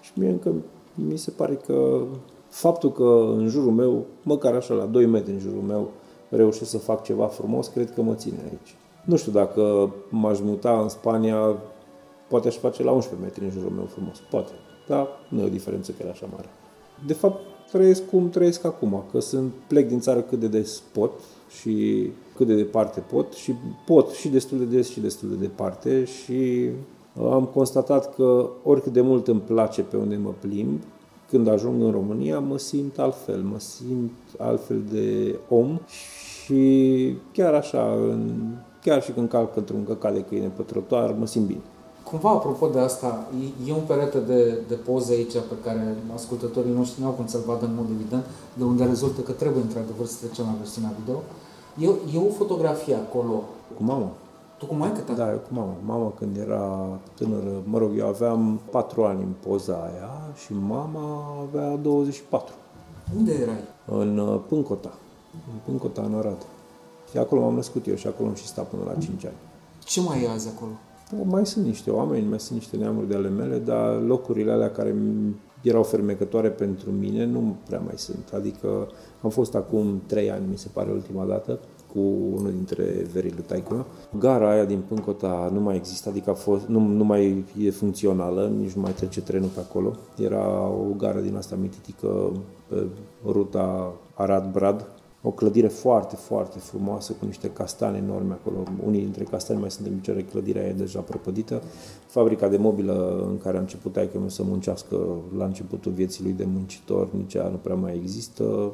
Speaker 2: și mie încă mi se pare că faptul că în jurul meu, măcar așa la 2 metri în jurul meu, reușesc să fac ceva frumos, cred că mă ține aici. Nu știu dacă m-aș muta în Spania, poate aș face la 11 metri în jurul meu frumos. Poate. Dar nu e o diferență chiar așa mare. De fapt, trăiesc cum trăiesc acum, că sunt, plec din țară cât de des pot și cât de departe pot și pot și destul de des și destul de departe și am constatat că oricât de mult îmi place pe unde mă plimb, când ajung în România mă simt altfel, mă simt altfel de om și chiar așa, în, chiar și când calc într-un căcat de câine pe trotuar, mă simt bine.
Speaker 1: Cumva, apropo de asta, e, e un perete de, de poze aici pe care ascultătorii noștri nu au cum să-l vadă în mod evident, de unde rezultă că trebuie într-adevăr să trecem la versiunea video. E, e o fotografie acolo.
Speaker 2: Cu mama.
Speaker 1: Tu cu maică ta?
Speaker 2: Da, eu cu mama. Mama când era tânără, mă rog, eu aveam 4 ani în poza aia și mama avea 24.
Speaker 1: Unde erai?
Speaker 2: În uh, Pâncota. În Pâncota, în Arad. Și acolo m-am născut eu și acolo am și stat până la 5 ani.
Speaker 1: Ce mai e azi acolo?
Speaker 2: Mai sunt niște oameni, mai sunt niște neamuri de ale mele, dar locurile alea care erau fermecătoare pentru mine nu prea mai sunt. Adică am fost acum trei ani, mi se pare, ultima dată, cu unul dintre verile taică. Gara aia din Pâncota nu mai există, adică a fost, nu, nu mai e funcțională, nici nu mai trece trenul pe acolo. Era o gară din asta mititică pe ruta Arad-Brad, o clădire foarte, foarte frumoasă, cu niște castane enorme acolo. Unii dintre castane mai sunt în picioare, clădirea e deja prăpădită. Fabrica de mobilă în care a început taică să muncească la începutul vieții lui de muncitor, nici ea nu prea mai există.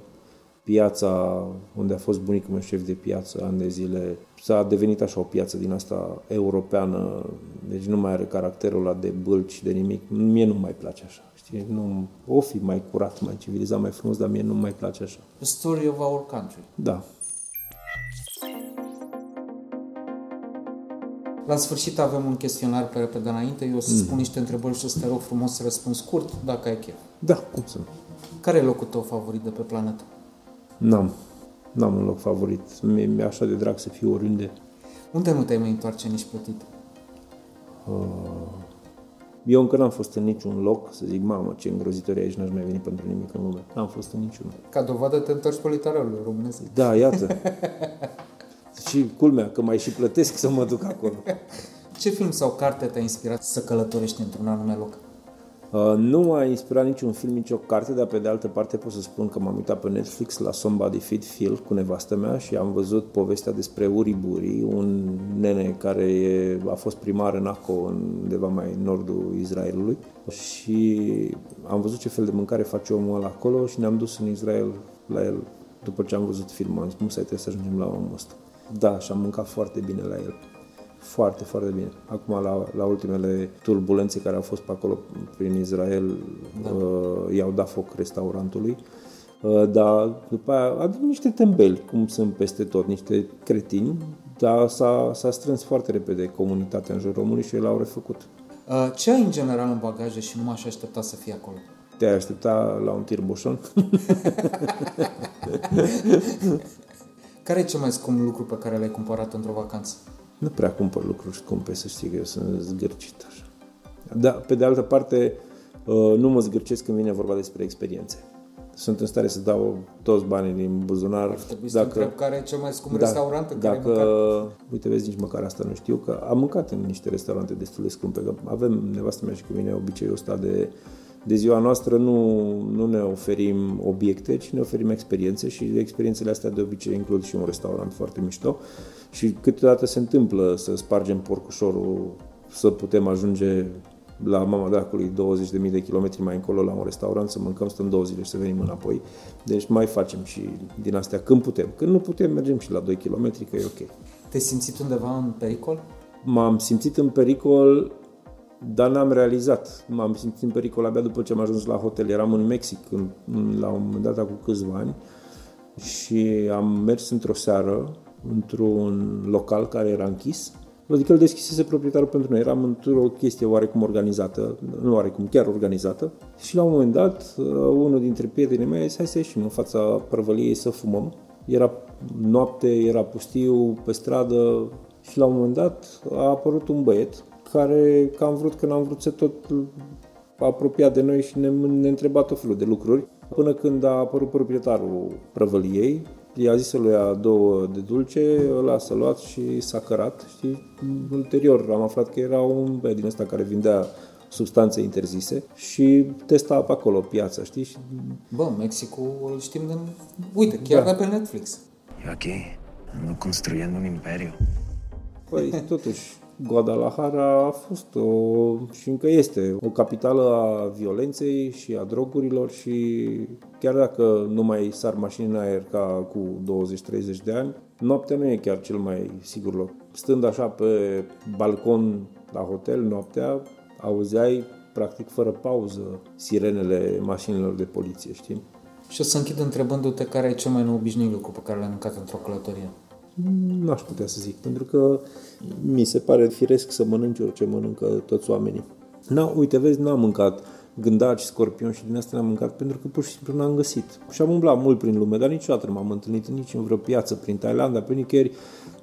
Speaker 2: Piața unde a fost bunicul meu șef de piață ani de zile s-a devenit așa o piață din asta europeană, deci nu mai are caracterul ăla de bâlci, de nimic. Mie nu mai place așa. Știi? Nu, o fi mai curat, mai civilizat, mai frumos, dar mie nu mai place așa.
Speaker 1: The story of our country.
Speaker 2: Da.
Speaker 1: La sfârșit avem un chestionar pe repede înainte. Eu o să mm. spun niște întrebări și o să te rog frumos să răspunzi scurt, dacă ai chef.
Speaker 2: Da, cum să nu.
Speaker 1: Care e locul tău favorit de pe planetă?
Speaker 2: N-am. N-am un loc favorit. Mi-e, mi așa de drag să fiu oriunde.
Speaker 1: Unde nu te-ai mai întoarce nici plătit?
Speaker 2: Uh, eu încă n-am fost în niciun loc să zic, mamă, ce îngrozitor aici, n-aș mai veni pentru nimic în lume. N-am fost în niciun.
Speaker 1: Ca dovadă te întorci pe literarul românesc.
Speaker 2: Da, iată. și culmea, că mai și plătesc să mă duc acolo.
Speaker 1: Ce film sau carte te-a inspirat să călătorești într-un anume loc?
Speaker 2: Uh, nu m-a inspirat niciun film, nicio carte, dar pe de altă parte pot să spun că m-am uitat pe Netflix la Somebody Feed Phil cu nevastă mea și am văzut povestea despre Uri Buri, un nene care e, a fost primar în Aco, undeva mai în nordul Israelului și am văzut ce fel de mâncare face omul ăla acolo și ne-am dus în Israel la el după ce am văzut filmul. Am zis, nu trebuie să ajungem la omul ăsta. Da, și am mâncat foarte bine la el foarte, foarte bine. Acum, la, la ultimele turbulențe care au fost pe acolo prin Israel, da. uh, i-au dat foc restaurantului. Uh, dar după aia a niște tembeli, cum sunt peste tot, niște cretini, dar s-a, s-a strâns foarte repede comunitatea în jurul omului și l-au refăcut.
Speaker 1: Uh, ce ai în general în bagaje și nu m-aș aștepta să fie acolo?
Speaker 2: Te-ai aștepta la un tir boșon?
Speaker 1: care e cel mai scump lucru pe care l-ai cumpărat într-o vacanță?
Speaker 2: Nu prea cumpăr lucruri scumpe, să știi că eu sunt zgârcit așa. Dar, pe de altă parte, uh, nu mă zgârcesc când vine vorba despre experiențe. Sunt în stare să dau toți banii din buzunar. Ar
Speaker 1: trebui dacă, să întreb care e cel mai scump da, restaurant în
Speaker 2: dacă,
Speaker 1: care ai
Speaker 2: Uite, vezi, nici măcar asta nu știu, că am mâncat în niște restaurante destul de scumpe. Că avem nevastă mea și că vine obiceiul ăsta de de ziua noastră nu, nu ne oferim obiecte, ci ne oferim experiențe și experiențele astea de obicei includ și un restaurant foarte mișto și câteodată se întâmplă să spargem porcușorul, să putem ajunge la mama dracului 20.000 de kilometri mai încolo la un restaurant, să mâncăm, stăm două zile și să venim înapoi. Deci mai facem și din astea când putem. Când nu putem, mergem și la 2 km, că e ok.
Speaker 1: Te-ai simțit undeva în pericol?
Speaker 2: M-am simțit în pericol dar n-am realizat. M-am simțit în pericol abia după ce am ajuns la hotel. Eram în Mexic în, la un moment dat cu câțiva ani și am mers într-o seară într-un local care era închis. Adică îl deschisese proprietarul pentru noi. Eram într-o chestie oarecum organizată, nu oarecum, chiar organizată. Și la un moment dat, uh, unul dintre prietenii mei a zis, hai să ieșim în fața prăvăliei să fumăm. Era noapte, era pustiu, pe stradă și la un moment dat a apărut un băiet care că am vrut, când am vrut să tot apropiat de noi și ne, ne întreba tot felul de lucruri, până când a apărut proprietarul prăvăliei, i-a zis să lui ia două de dulce, ăla s-a luat și s-a cărat, știi? Ulterior am aflat că era un băiat din ăsta care vindea substanțe interzise și testa pe acolo piața, știi? Și...
Speaker 3: Bă, Mexicul îl știm de... Uite, chiar da. de pe Netflix.
Speaker 4: Yo aquí ando construyendo un imperio.
Speaker 2: Păi, totuși, Guadalajara a fost o, și încă este o capitală a violenței și a drogurilor și chiar dacă nu mai sar mașini în aer ca cu 20-30 de ani, noaptea nu e chiar cel mai sigur loc. Stând așa pe balcon la hotel noaptea, auzeai practic fără pauză sirenele mașinilor de poliție, știi?
Speaker 3: Și o să închid întrebându-te care e cel mai neobișnuit lucru pe care l-ai mâncat într-o călătorie.
Speaker 2: Nu aș putea să zic, pentru că mi se pare firesc să mănânci orice mănâncă toți oamenii. Na, uite, vezi, n-am mâncat gândaci, scorpion și din asta n-am mâncat pentru că pur și simplu n-am găsit. Și am umblat mult prin lume, dar niciodată nu m-am întâlnit nici în vreo piață prin Thailanda, pe nicăieri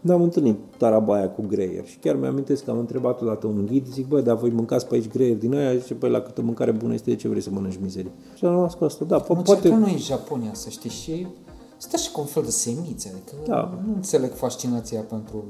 Speaker 2: n-am întâlnit tarabaia cu greier. Și chiar mi-amintesc că am întrebat odată un ghid, zic, băi, dar voi mâncați pe aici greier din aia? Zice, băi, la câtă mâncare bună este, de ce vrei să mănânci mizerii? Și am rămas cu asta, da, po-
Speaker 3: poate... Nu e Japonia, să știi, și stă și cu un fel de semițe, adică da. nu înțeleg fascinația pentru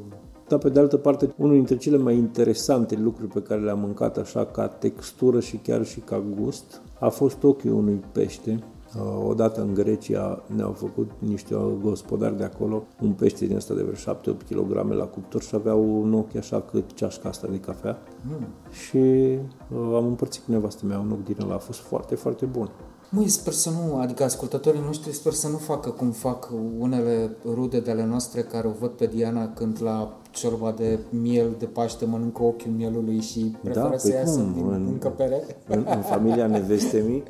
Speaker 2: dar pe de altă parte, unul dintre cele mai interesante lucruri pe care le-am mâncat așa ca textură și chiar și ca gust a fost ochiul unui pește Uh, odată în Grecia ne-au făcut niște gospodari de acolo un pește din ăsta de vreo 7-8 kg la cuptor și avea un ochi așa cât ceașca asta de cafea. Mm. Și uh, am împărțit cu nevastă mea un ochi din ăla. A fost foarte, foarte bun.
Speaker 3: Măi, sper să nu, adică ascultătorii noștri sper să nu facă cum fac unele rude de ale noastre care o văd pe Diana când la ciorba de miel de Paște mănâncă ochiul mielului și preferă da, să iasă din în, încăpere.
Speaker 2: În, în familia nevestemii,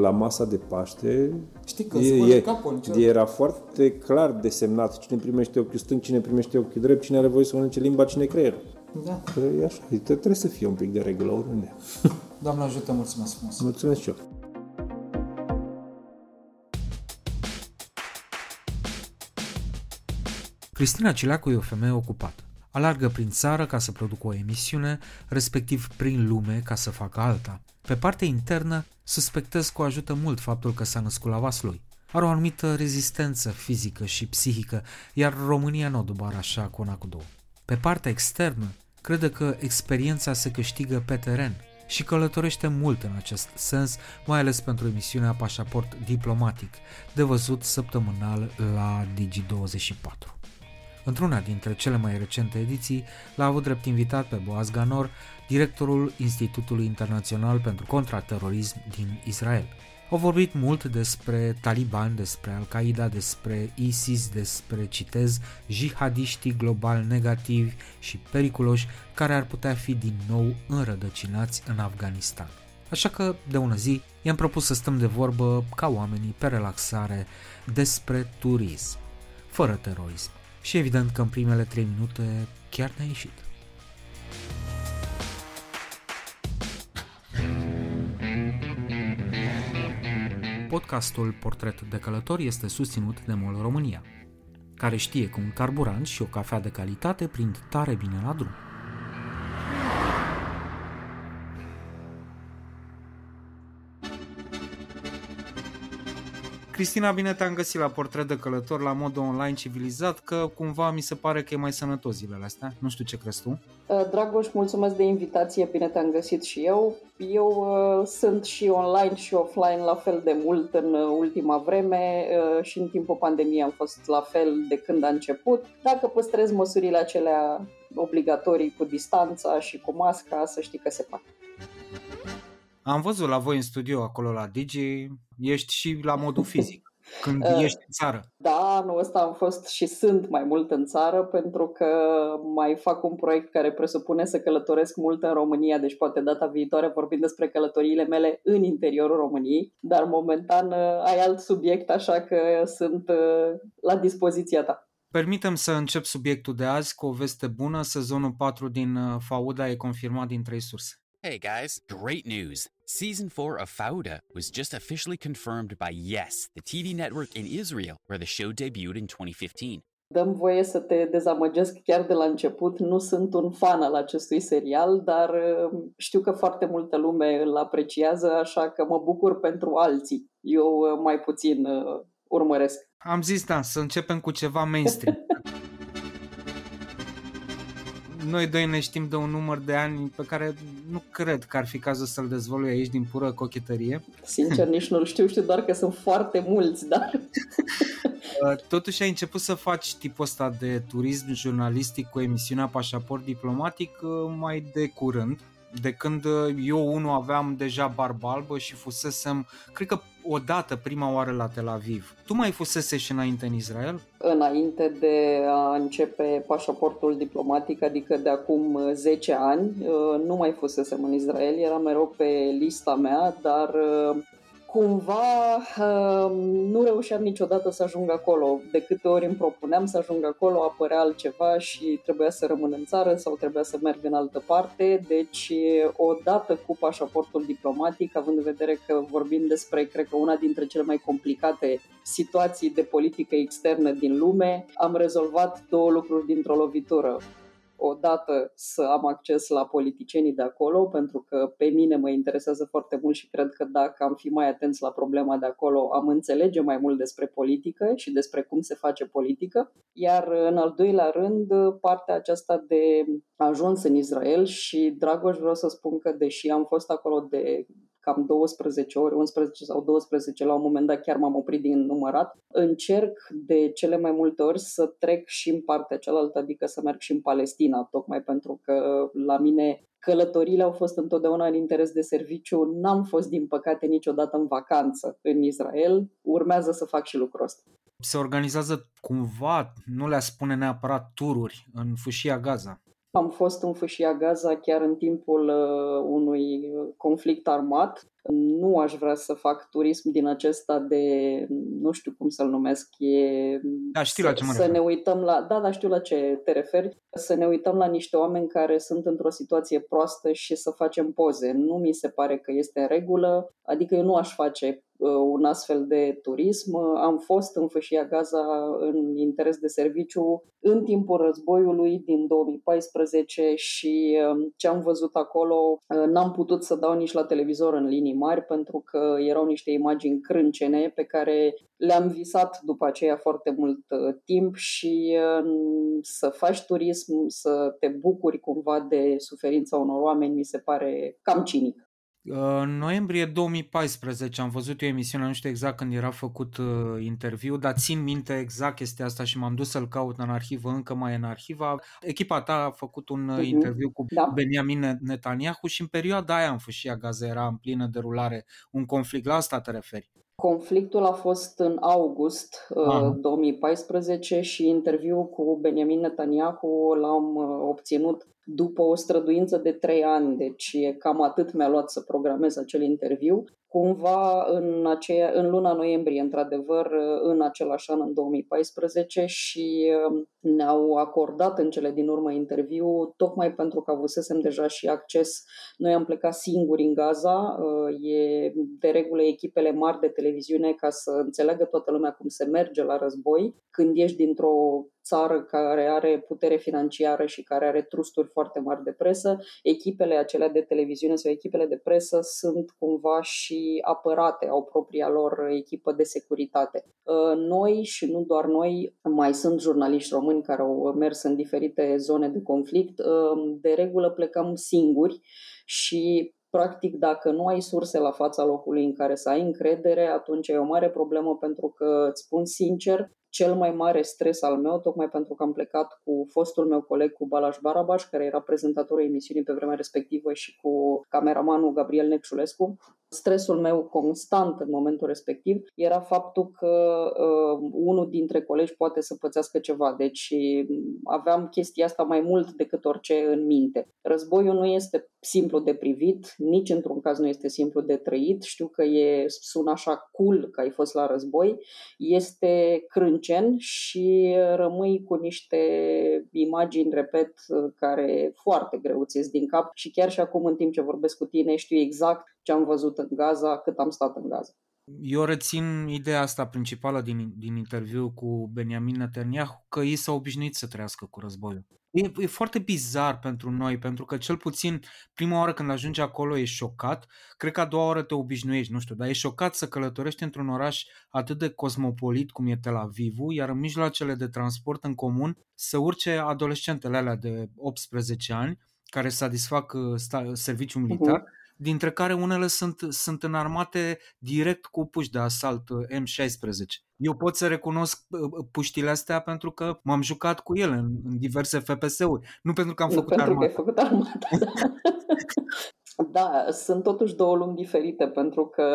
Speaker 2: la masa de Paște,
Speaker 3: Știi că e, e, capul,
Speaker 2: era foarte clar desemnat cine primește ochiul stâng, cine primește ochiul drept, cine are voie să mănânce limba, cine creier.
Speaker 3: Da.
Speaker 2: E așa, trebuie să fie un pic de regulă oriunde.
Speaker 3: Doamne ajută, mulțumesc frumos.
Speaker 2: Mulțumesc și eu.
Speaker 1: Cristina Cileacu e o femeie ocupată. Alargă prin țară ca să producă o emisiune, respectiv prin lume ca să facă alta. Pe partea internă, suspectez că o ajută mult faptul că s-a născut la Vaslui. Are o anumită rezistență fizică și psihică, iar România nu o doboară așa cu una cu două. Pe partea externă, crede că experiența se câștigă pe teren și călătorește mult în acest sens, mai ales pentru emisiunea Pașaport Diplomatic, de văzut săptămânal la Digi24. Într-una dintre cele mai recente ediții, l-a avut drept invitat pe Boaz Ganor, directorul Institutului Internațional pentru Contraterorism din Israel. Au vorbit mult despre taliban, despre Al-Qaeda, despre ISIS, despre, citez, jihadiștii global negativi și periculoși care ar putea fi din nou înrădăcinați în Afganistan. Așa că, de ună zi, i-am propus să stăm de vorbă ca oamenii pe relaxare despre turism, fără terorism și evident că în primele 3 minute chiar ne-a ieșit. Podcastul Portret de călător este susținut de MOL România, care știe că un carburant și o cafea de calitate prind tare bine la drum. Cristina, bine te-am găsit la portret de călător la modul online civilizat, că cumva mi se pare că e mai sănătos zilele astea. Nu știu ce crezi tu.
Speaker 5: Uh, Dragoș, mulțumesc de invitație, bine te-am găsit și eu. Eu uh, sunt și online și offline la fel de mult în uh, ultima vreme uh, și în timpul pandemiei am fost la fel de când a început. Dacă păstrez măsurile acelea obligatorii cu distanța și cu masca, să știi că se poate.
Speaker 1: Am văzut la voi în studio, acolo la Digi, ești și la modul fizic. Când uh, ești în țară.
Speaker 5: Da, anul ăsta am fost și sunt mai mult în țară pentru că mai fac un proiect care presupune să călătoresc mult în România, deci poate data viitoare vorbim despre călătoriile mele în interiorul României, dar momentan uh, ai alt subiect, așa că sunt uh, la dispoziția ta.
Speaker 1: Permitem să încep subiectul de azi cu o veste bună. Sezonul 4 din Fauda e confirmat din trei surse.
Speaker 6: Hey guys, great news! Season 4 of Fauda was just officially confirmed by Yes, the TV network in Israel, where the show debuted in 2015.
Speaker 5: Dăm voie să te dezamăgesc chiar de la început. Nu sunt un fan al acestui serial, dar uh, știu că foarte multă lume îl apreciază, așa că mă bucur pentru alții. Eu uh, mai puțin uh, urmăresc.
Speaker 7: Am zis, da, să începem cu ceva mainstream. Noi doi ne știm de un număr de ani pe care nu cred că ar fi cazul să-l dezvolui aici din pură cochetărie.
Speaker 5: Sincer, nici nu-l știu, știu doar că sunt foarte mulți, dar...
Speaker 7: Uh, totuși ai început să faci tipul ăsta de turism jurnalistic cu emisiunea Pașaport Diplomatic uh, mai de curând de când uh, eu unul aveam deja barbă albă și fusesem, cred că odată, prima oară la Tel Aviv. Tu mai fusese și înainte în Israel?
Speaker 5: Înainte de a începe pașaportul diplomatic, adică de acum 10 ani, nu mai fusesem în Israel, era mereu pe lista mea, dar cumva uh, nu reușeam niciodată să ajung acolo. De câte ori îmi propuneam să ajung acolo, apărea altceva și trebuia să rămân în țară sau trebuia să merg în altă parte. Deci, odată cu pașaportul diplomatic, având în vedere că vorbim despre, cred că, una dintre cele mai complicate situații de politică externă din lume, am rezolvat două lucruri dintr-o lovitură odată să am acces la politicienii de acolo, pentru că pe mine mă interesează foarte mult și cred că dacă am fi mai atenți la problema de acolo, am înțelege mai mult despre politică și despre cum se face politică. Iar în al doilea rând, partea aceasta de ajuns în Israel și Dragoș vreau să spun că deși am fost acolo de cam 12 ori, 11 sau 12, la un moment dat chiar m-am oprit din numărat. Încerc de cele mai multe ori să trec și în partea cealaltă, adică să merg și în Palestina, tocmai pentru că la mine călătorile au fost întotdeauna în interes de serviciu. N-am fost, din păcate, niciodată în vacanță în Israel. Urmează să fac și lucrul ăsta.
Speaker 7: Se organizează cumva, nu le spune neapărat tururi, în fâșia Gaza.
Speaker 5: Am fost în fâșia Gaza chiar în timpul uh, unui conflict armat. Nu aș vrea să fac turism din acesta de, nu știu cum să-l numesc, e
Speaker 7: da, știu la ce mă
Speaker 5: să ne uităm la, da, da, știu la ce te referi, să ne uităm la niște oameni care sunt într-o situație proastă și să facem poze. Nu mi se pare că este în regulă, adică eu nu aș face Uh, un astfel de turism. Am fost în Fâșia Gaza în interes de serviciu în timpul războiului din 2014 și um, ce am văzut acolo uh, n-am putut să dau nici la televizor în linii mari pentru că erau niște imagini crâncene pe care le-am visat după aceea foarte mult uh, timp și să faci turism, să te bucuri cumva de suferința unor oameni mi se pare cam cinic.
Speaker 7: În noiembrie 2014 am văzut o emisiune, nu știu exact când era făcut uh, interviu, dar țin minte exact chestia asta și m-am dus să-l caut în arhivă, încă mai în arhiva. Echipa ta a făcut un uh-huh. interviu cu da. Benjamin Netanyahu și în perioada aia în fâșia Gaza era în plină derulare un conflict. La asta te referi?
Speaker 5: Conflictul a fost în august uh, 2014 și interviul cu Benjamin Netanyahu l-am uh, obținut după o străduință de trei ani, deci cam atât mi-a luat să programez acel interviu. Cumva în, aceea, în luna noiembrie, într-adevăr, în același an, în 2014 și um, ne-au acordat în cele din urmă interviu, tocmai pentru că avusesem deja și acces. Noi am plecat singuri în Gaza, uh, e de regulă echipele mari de televiziune ca să înțeleagă toată lumea cum se merge la război. Când ești dintr-o țară care are putere financiară și care are trusturi foarte mari de presă, echipele acelea de televiziune sau echipele de presă sunt cumva și apărate, au propria lor echipă de securitate. Uh, noi și nu doar noi, mai sunt jurnaliști români care au mers în diferite zone de conflict, uh, de regulă plecăm singuri și practic, dacă nu ai surse la fața locului în care să ai încredere, atunci e o mare problemă pentru că, îți spun sincer, cel mai mare stres al meu, tocmai pentru că am plecat cu fostul meu coleg, cu Balaș Barabaș, care era prezentatorul emisiunii pe vremea respectivă și cu cameramanul Gabriel Necșulescu. Stresul meu constant în momentul respectiv era faptul că uh, unul dintre colegi poate să pățească ceva, deci aveam chestia asta mai mult decât orice în minte. Războiul nu este simplu de privit, nici într-un caz nu este simplu de trăit. Știu că e, sună așa cool că ai fost la război, este crâncen și rămâi cu niște imagini, repet, care foarte greu ți din cap și chiar și acum în timp ce vorbesc cu tine știu exact ce am văzut în Gaza, cât am stat în Gaza.
Speaker 1: Eu rețin ideea asta principală din, din interviu cu Benjamin Netanyahu, că ei s-au obișnuit să trăiască cu războiul. E, e foarte bizar pentru noi, pentru că cel puțin prima oară când ajungi acolo e șocat, cred că a doua oară te obișnuiești, nu știu, dar e șocat să călătorești într-un oraș atât de cosmopolit cum e Tel Avivul, iar în mijloacele de transport în comun să urce adolescentele alea de 18 ani care satisfac uh, serviciul militar, uh-huh dintre care unele sunt, sunt înarmate direct cu puși de asalt uh, M16. Eu pot să recunosc uh, uh, puștile astea pentru că m-am jucat cu ele în, în diverse FPS-uri, nu pentru că am
Speaker 5: nu
Speaker 1: făcut
Speaker 5: pentru
Speaker 1: armată.
Speaker 5: Că ai făcut armată. Da, sunt totuși două lumi diferite, pentru că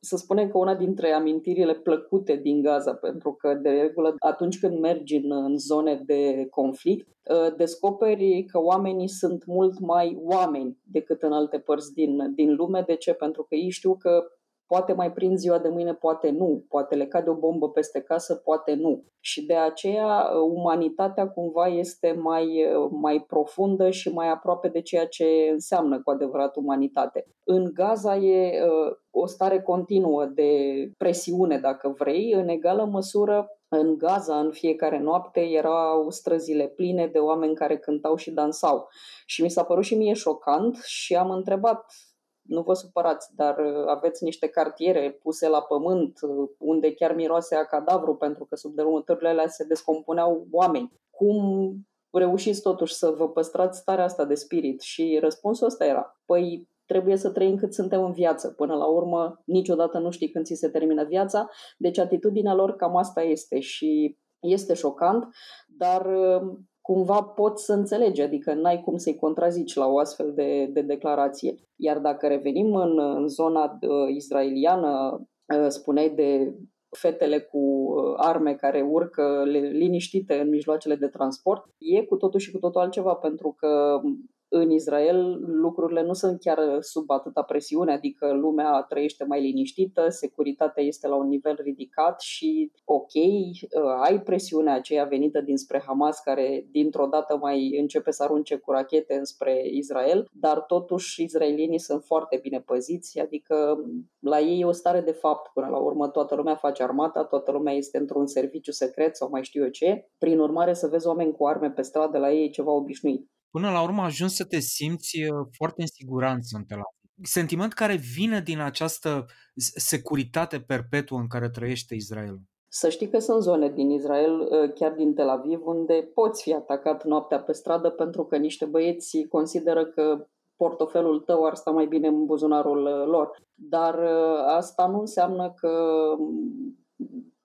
Speaker 5: să spunem că una dintre amintirile plăcute din Gaza, pentru că de regulă atunci când mergi în, în zone de conflict, ă, descoperi că oamenii sunt mult mai oameni decât în alte părți din, din lume. De ce? Pentru că ei știu că Poate mai prind ziua de mâine, poate nu. Poate le cade o bombă peste casă, poate nu. Și de aceea umanitatea cumva este mai, mai profundă și mai aproape de ceea ce înseamnă cu adevărat umanitate. În Gaza e uh, o stare continuă de presiune, dacă vrei, în egală măsură în Gaza, în fiecare noapte, erau străzile pline de oameni care cântau și dansau. Și mi s-a părut și mie șocant și am întrebat nu vă supărați, dar uh, aveți niște cartiere puse la pământ uh, unde chiar miroase a cadavru pentru că sub dărâmăturile alea se descompuneau oameni. Cum reușiți totuși să vă păstrați starea asta de spirit? Și răspunsul ăsta era, păi trebuie să trăim cât suntem în viață. Până la urmă, niciodată nu știi când ți se termină viața, deci atitudinea lor cam asta este și este șocant, dar uh, cumva poți să înțelegi, adică n-ai cum să-i contrazici la o astfel de, de declarație. Iar dacă revenim în, în zona uh, israeliană, uh, spuneai de fetele cu uh, arme care urcă liniștite în mijloacele de transport, e cu totul și cu totul altceva, pentru că în Israel lucrurile nu sunt chiar sub atâta presiune, adică lumea trăiește mai liniștită, securitatea este la un nivel ridicat și ok, ai presiunea aceea venită dinspre Hamas care dintr-o dată mai începe să arunce cu rachete înspre Israel, dar totuși israelienii sunt foarte bine păziți, adică la ei e o stare de fapt până la urmă, toată lumea face armata, toată lumea este într-un serviciu secret sau mai știu eu ce. Prin urmare, să vezi oameni cu arme pe stradă la ei e ceva obișnuit.
Speaker 1: Până la urmă ajungi să te simți uh, foarte în siguranță în Tel Aviv. Sentiment care vine din această securitate perpetuă în care trăiește Israel.
Speaker 5: Să știi că sunt zone din Israel, uh, chiar din Tel Aviv, unde poți fi atacat noaptea pe stradă pentru că niște băieți consideră că portofelul tău ar sta mai bine în buzunarul uh, lor. Dar asta nu înseamnă că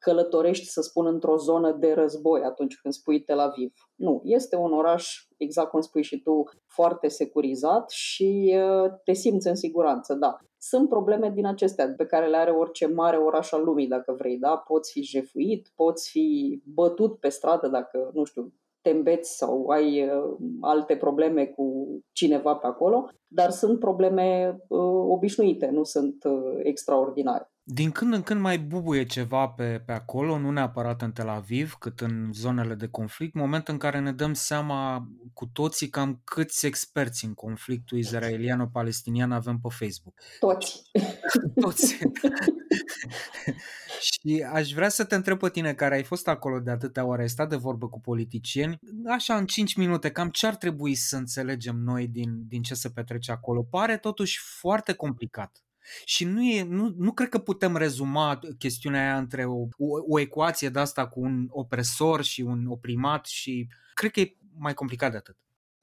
Speaker 5: călătorești, să spun, într-o zonă de război atunci când spui Tel Aviv. Nu, este un oraș, exact cum spui și tu, foarte securizat și uh, te simți în siguranță, da. Sunt probleme din acestea pe care le are orice mare oraș al lumii, dacă vrei, da? Poți fi jefuit, poți fi bătut pe stradă dacă, nu știu, te îmbeți sau ai uh, alte probleme cu cineva pe acolo, dar sunt probleme uh, obișnuite, nu sunt uh, extraordinare.
Speaker 1: Din când în când mai bubuie ceva pe, pe acolo, nu neapărat în Tel Aviv, cât în zonele de conflict, moment în care ne dăm seama cu toții cam câți experți în conflictul izraeliano-palestinian avem pe Facebook.
Speaker 5: Toți.
Speaker 1: Toți. Și aș vrea să te întreb pe tine, care ai fost acolo de atâtea ori, ai stat de vorbă cu politicieni, așa în 5 minute, cam ce ar trebui să înțelegem noi din, din ce se petrece acolo? Pare totuși foarte complicat. Și nu, e, nu, nu cred că putem rezuma chestiunea aia între o, o, o ecuație de asta cu un opresor și un oprimat și cred că e mai complicat de atât.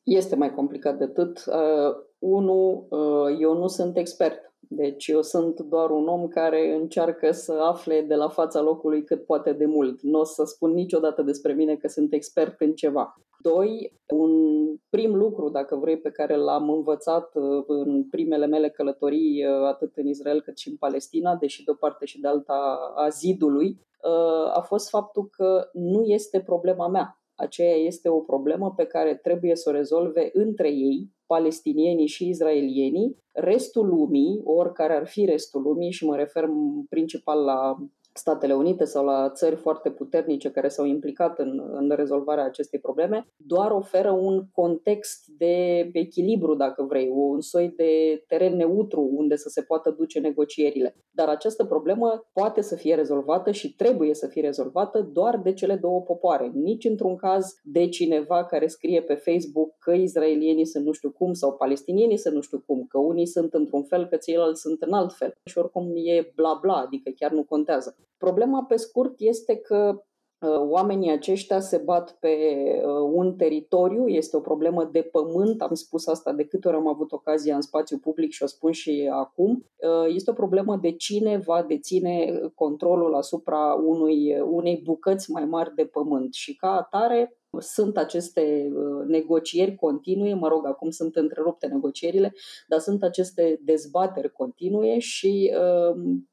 Speaker 5: Este mai complicat de atât. Uh, unu, uh, eu nu sunt expert deci eu sunt doar un om care încearcă să afle de la fața locului cât poate de mult. Nu o să spun niciodată despre mine că sunt expert în ceva. Doi, un prim lucru, dacă vrei, pe care l-am învățat uh, în primele mele călătorii, uh, atât în Israel cât și în Palestina, deși de o parte și de alta a zidului, uh, a fost faptul că nu este problema mea. Aceea este o problemă pe care trebuie să o rezolve între ei, palestinienii și izraelienii, restul lumii, oricare ar fi restul lumii, și mă refer principal la Statele Unite sau la țări foarte puternice care s-au implicat în, în rezolvarea acestei probleme, doar oferă un context de echilibru, dacă vrei, un soi de teren neutru unde să se poată duce negocierile. Dar această problemă poate să fie rezolvată și trebuie să fie rezolvată doar de cele două popoare. Nici într-un caz de cineva care scrie pe Facebook că izraelienii sunt nu știu cum sau palestinienii sunt nu știu cum, că unii sunt într-un fel, că ceilalți sunt în alt fel. Și oricum e bla bla, adică chiar nu contează. Problema pe scurt este că uh, oamenii aceștia se bat pe uh, un teritoriu, este o problemă de pământ, am spus asta de câte ori am avut ocazia în spațiu public și o spun și acum, uh, este o problemă de cine va deține controlul asupra unui, unei bucăți mai mari de pământ. Și ca atare sunt aceste negocieri continue, mă rog, acum sunt întrerupte negocierile, dar sunt aceste dezbateri continue și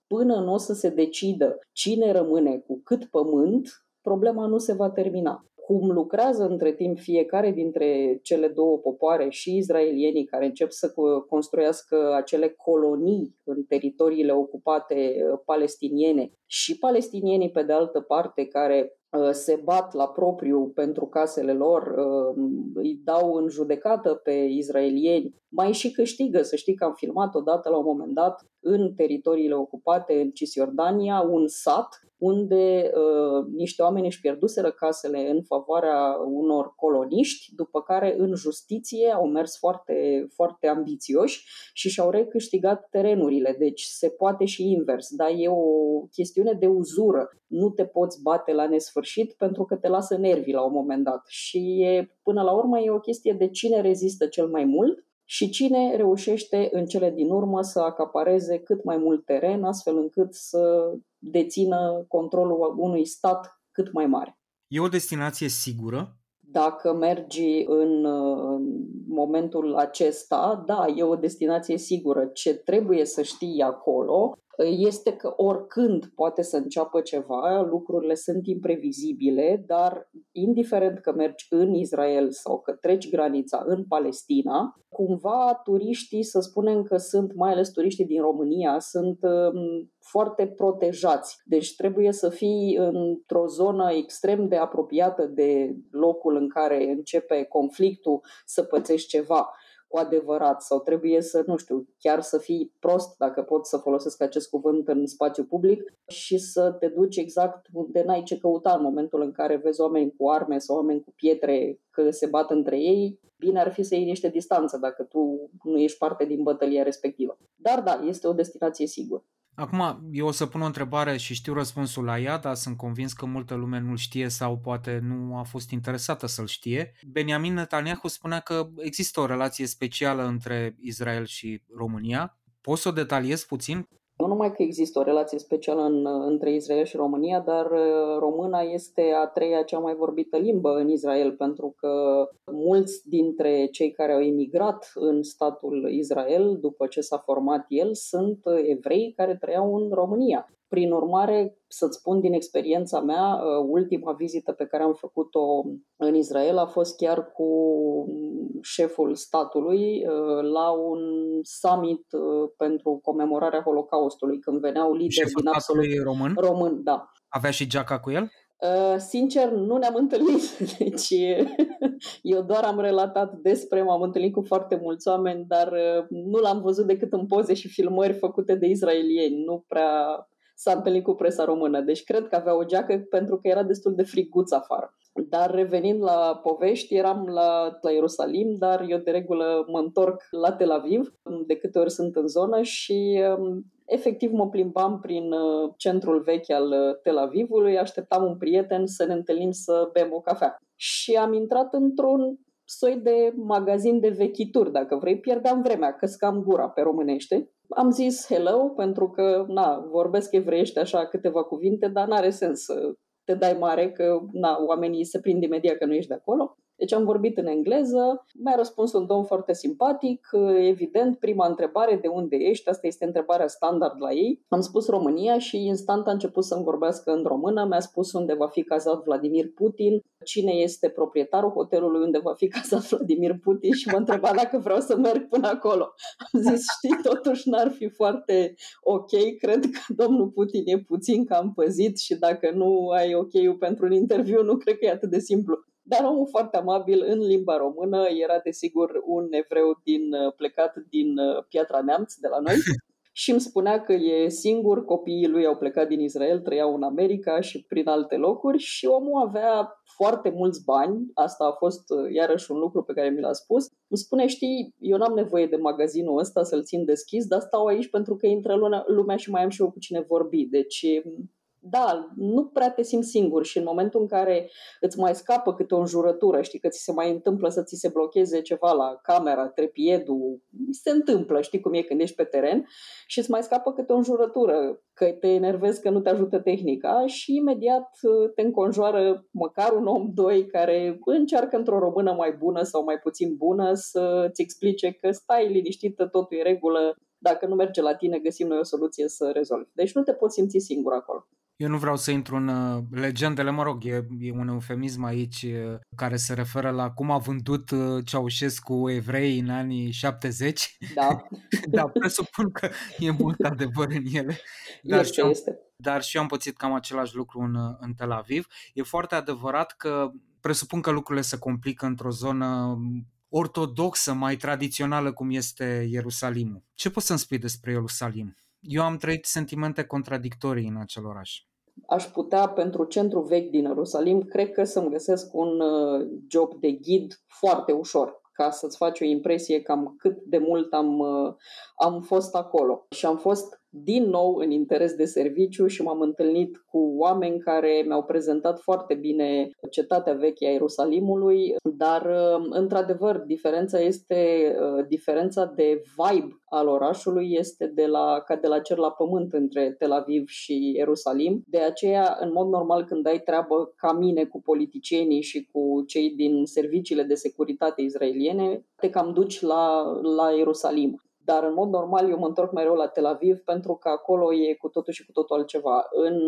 Speaker 5: până nu o să se decidă cine rămâne cu cât pământ, problema nu se va termina. Cum lucrează între timp fiecare dintre cele două popoare și izraelienii care încep să construiască acele colonii în teritoriile ocupate uh, palestiniene și palestinienii pe de altă parte care uh, se bat la propriu pentru casele lor, uh, îi dau în judecată pe izraelieni, mai și câștigă. Să știi că am filmat odată la un moment dat în teritoriile ocupate în Cisjordania un sat unde uh, niște oameni își pierduseră casele în favoarea unor coloniști, după care în justiție au mers foarte, foarte ambițioși și și-au recâștigat terenurile. Deci se poate și invers, dar e o chestiune de uzură. Nu te poți bate la nesfârșit pentru că te lasă nervii la un moment dat. Și e, până la urmă e o chestie de cine rezistă cel mai mult și cine reușește în cele din urmă să acapareze cât mai mult teren, astfel încât să dețină controlul unui stat cât mai mare.
Speaker 7: E o destinație sigură?
Speaker 5: Dacă mergi în momentul acesta, da, e o destinație sigură. Ce trebuie să știi acolo este că oricând poate să înceapă ceva, lucrurile sunt imprevizibile, dar indiferent că mergi în Israel sau că treci granița în Palestina, cumva turiștii, să spunem că sunt, mai ales turiștii din România, sunt um, foarte protejați. Deci trebuie să fii într-o zonă extrem de apropiată de locul în care începe conflictul să pățești ceva cu adevărat sau trebuie să, nu știu, chiar să fii prost, dacă pot să folosesc acest cuvânt în spațiu public și să te duci exact unde n-ai ce căuta în momentul în care vezi oameni cu arme sau oameni cu pietre că se bat între ei, bine ar fi să iei niște distanță dacă tu nu ești parte din bătălia respectivă. Dar da, este o destinație sigură.
Speaker 7: Acum, eu o să pun o întrebare și știu răspunsul la ea, dar sunt convins că multă lume nu-l știe sau poate nu a fost interesată să-l știe. Benjamin Netanyahu spunea că există o relație specială între Israel și România. Poți să o detaliez puțin?
Speaker 5: Nu numai că există o relație specială în, între Israel și România, dar uh, româna este a treia cea mai vorbită limbă în Israel, pentru că mulți dintre cei care au emigrat în statul Israel după ce s-a format el sunt evrei care trăiau în România. Prin urmare, să-ți spun din experiența mea, uh, ultima vizită pe care am făcut-o în Israel a fost chiar cu șeful statului uh, la un summit uh, pentru comemorarea Holocaustului, când veneau lideri
Speaker 7: șeful
Speaker 5: din absolut
Speaker 7: român?
Speaker 5: român, da.
Speaker 7: Avea și geaca cu el?
Speaker 5: Uh, sincer, nu ne-am întâlnit, deci eu doar am relatat despre, m-am întâlnit cu foarte mulți oameni, dar nu l-am văzut decât în poze și filmări făcute de israelieni, nu prea s-a întâlnit cu presa română. Deci cred că avea o geacă pentru că era destul de friguț afară. Dar revenind la povești, eram la, la Ierusalim, dar eu de regulă mă întorc la Tel Aviv, de câte ori sunt în zonă și um, efectiv mă plimbam prin uh, centrul vechi al uh, Tel Avivului, așteptam un prieten să ne întâlnim să bem o cafea. Și am intrat într-un soi de magazin de vechituri, dacă vrei, pierdeam vremea, căscam gura pe românește am zis hello pentru că, na, vorbesc evreiește așa câteva cuvinte, dar n-are sens să te dai mare că, na, oamenii se prind imediat că nu ești de acolo. Deci am vorbit în engleză, mi-a răspuns un domn foarte simpatic, evident, prima întrebare, de unde ești? Asta este întrebarea standard la ei. Am spus România și instant a început să-mi vorbească în română, mi-a spus unde va fi cazat Vladimir Putin, cine este proprietarul hotelului unde va fi cazat Vladimir Putin și mă întreba dacă vreau să merg până acolo. Am zis, știi, totuși n-ar fi foarte ok, cred că domnul Putin e puțin cam păzit și dacă nu ai ok-ul pentru un interviu, nu cred că e atât de simplu. Dar omul foarte amabil în limba română era desigur un evreu din, plecat din Piatra Neamț de la noi și îmi spunea că e singur, copiii lui au plecat din Israel, trăiau în America și prin alte locuri și omul avea foarte mulți bani, asta a fost iarăși un lucru pe care mi l-a spus. Îmi spune, știi, eu n-am nevoie de magazinul ăsta să-l țin deschis, dar stau aici pentru că intră lumea și mai am și eu cu cine vorbi. Deci da, nu prea te simți singur și în momentul în care îți mai scapă câte o înjurătură, știi că ți se mai întâmplă să ți se blocheze ceva la camera, trepiedul, se întâmplă, știi cum e când ești pe teren și îți mai scapă câte o înjurătură, că te enervezi că nu te ajută tehnica și imediat uh, te înconjoară măcar un om, doi, care încearcă într-o română mai bună sau mai puțin bună să-ți explice că stai liniștită, totul e regulă, dacă nu merge la tine, găsim noi o soluție să rezolvi. Deci nu te poți simți singur acolo.
Speaker 1: Eu nu vreau să intru în uh, legendele, mă rog, e, e un eufemism aici uh, care se referă la cum a vândut uh, Ceaușescu evrei în anii 70.
Speaker 5: Da.
Speaker 1: da, presupun că e mult adevăr în ele.
Speaker 5: Dar este, și eu, este.
Speaker 1: Dar și eu am pățit cam același lucru în, în Tel Aviv. E foarte adevărat că presupun că lucrurile se complică într-o zonă ortodoxă, mai tradițională cum este Ierusalimul. Ce poți să-mi spui despre Ierusalim? Eu am trăit sentimente contradictorii în acel oraș
Speaker 5: aș putea pentru centru vechi din Ierusalim, cred că să-mi găsesc un uh, job de ghid foarte ușor ca să-ți faci o impresie cam cât de mult am, uh, am fost acolo. Și am fost din nou în interes de serviciu și m-am întâlnit cu oameni care mi-au prezentat foarte bine cetatea veche a Ierusalimului, dar uh, într-adevăr diferența este uh, diferența de vibe al orașului este de la, ca de la cer la pământ între Tel Aviv și Ierusalim. De aceea, în mod normal, când ai treabă ca mine cu politicienii și cu cei din serviciile de securitate izraeliene, te cam duci la, la Ierusalim. Dar în mod normal eu mă întorc mereu la Tel Aviv pentru că acolo e cu totul și cu totul altceva. În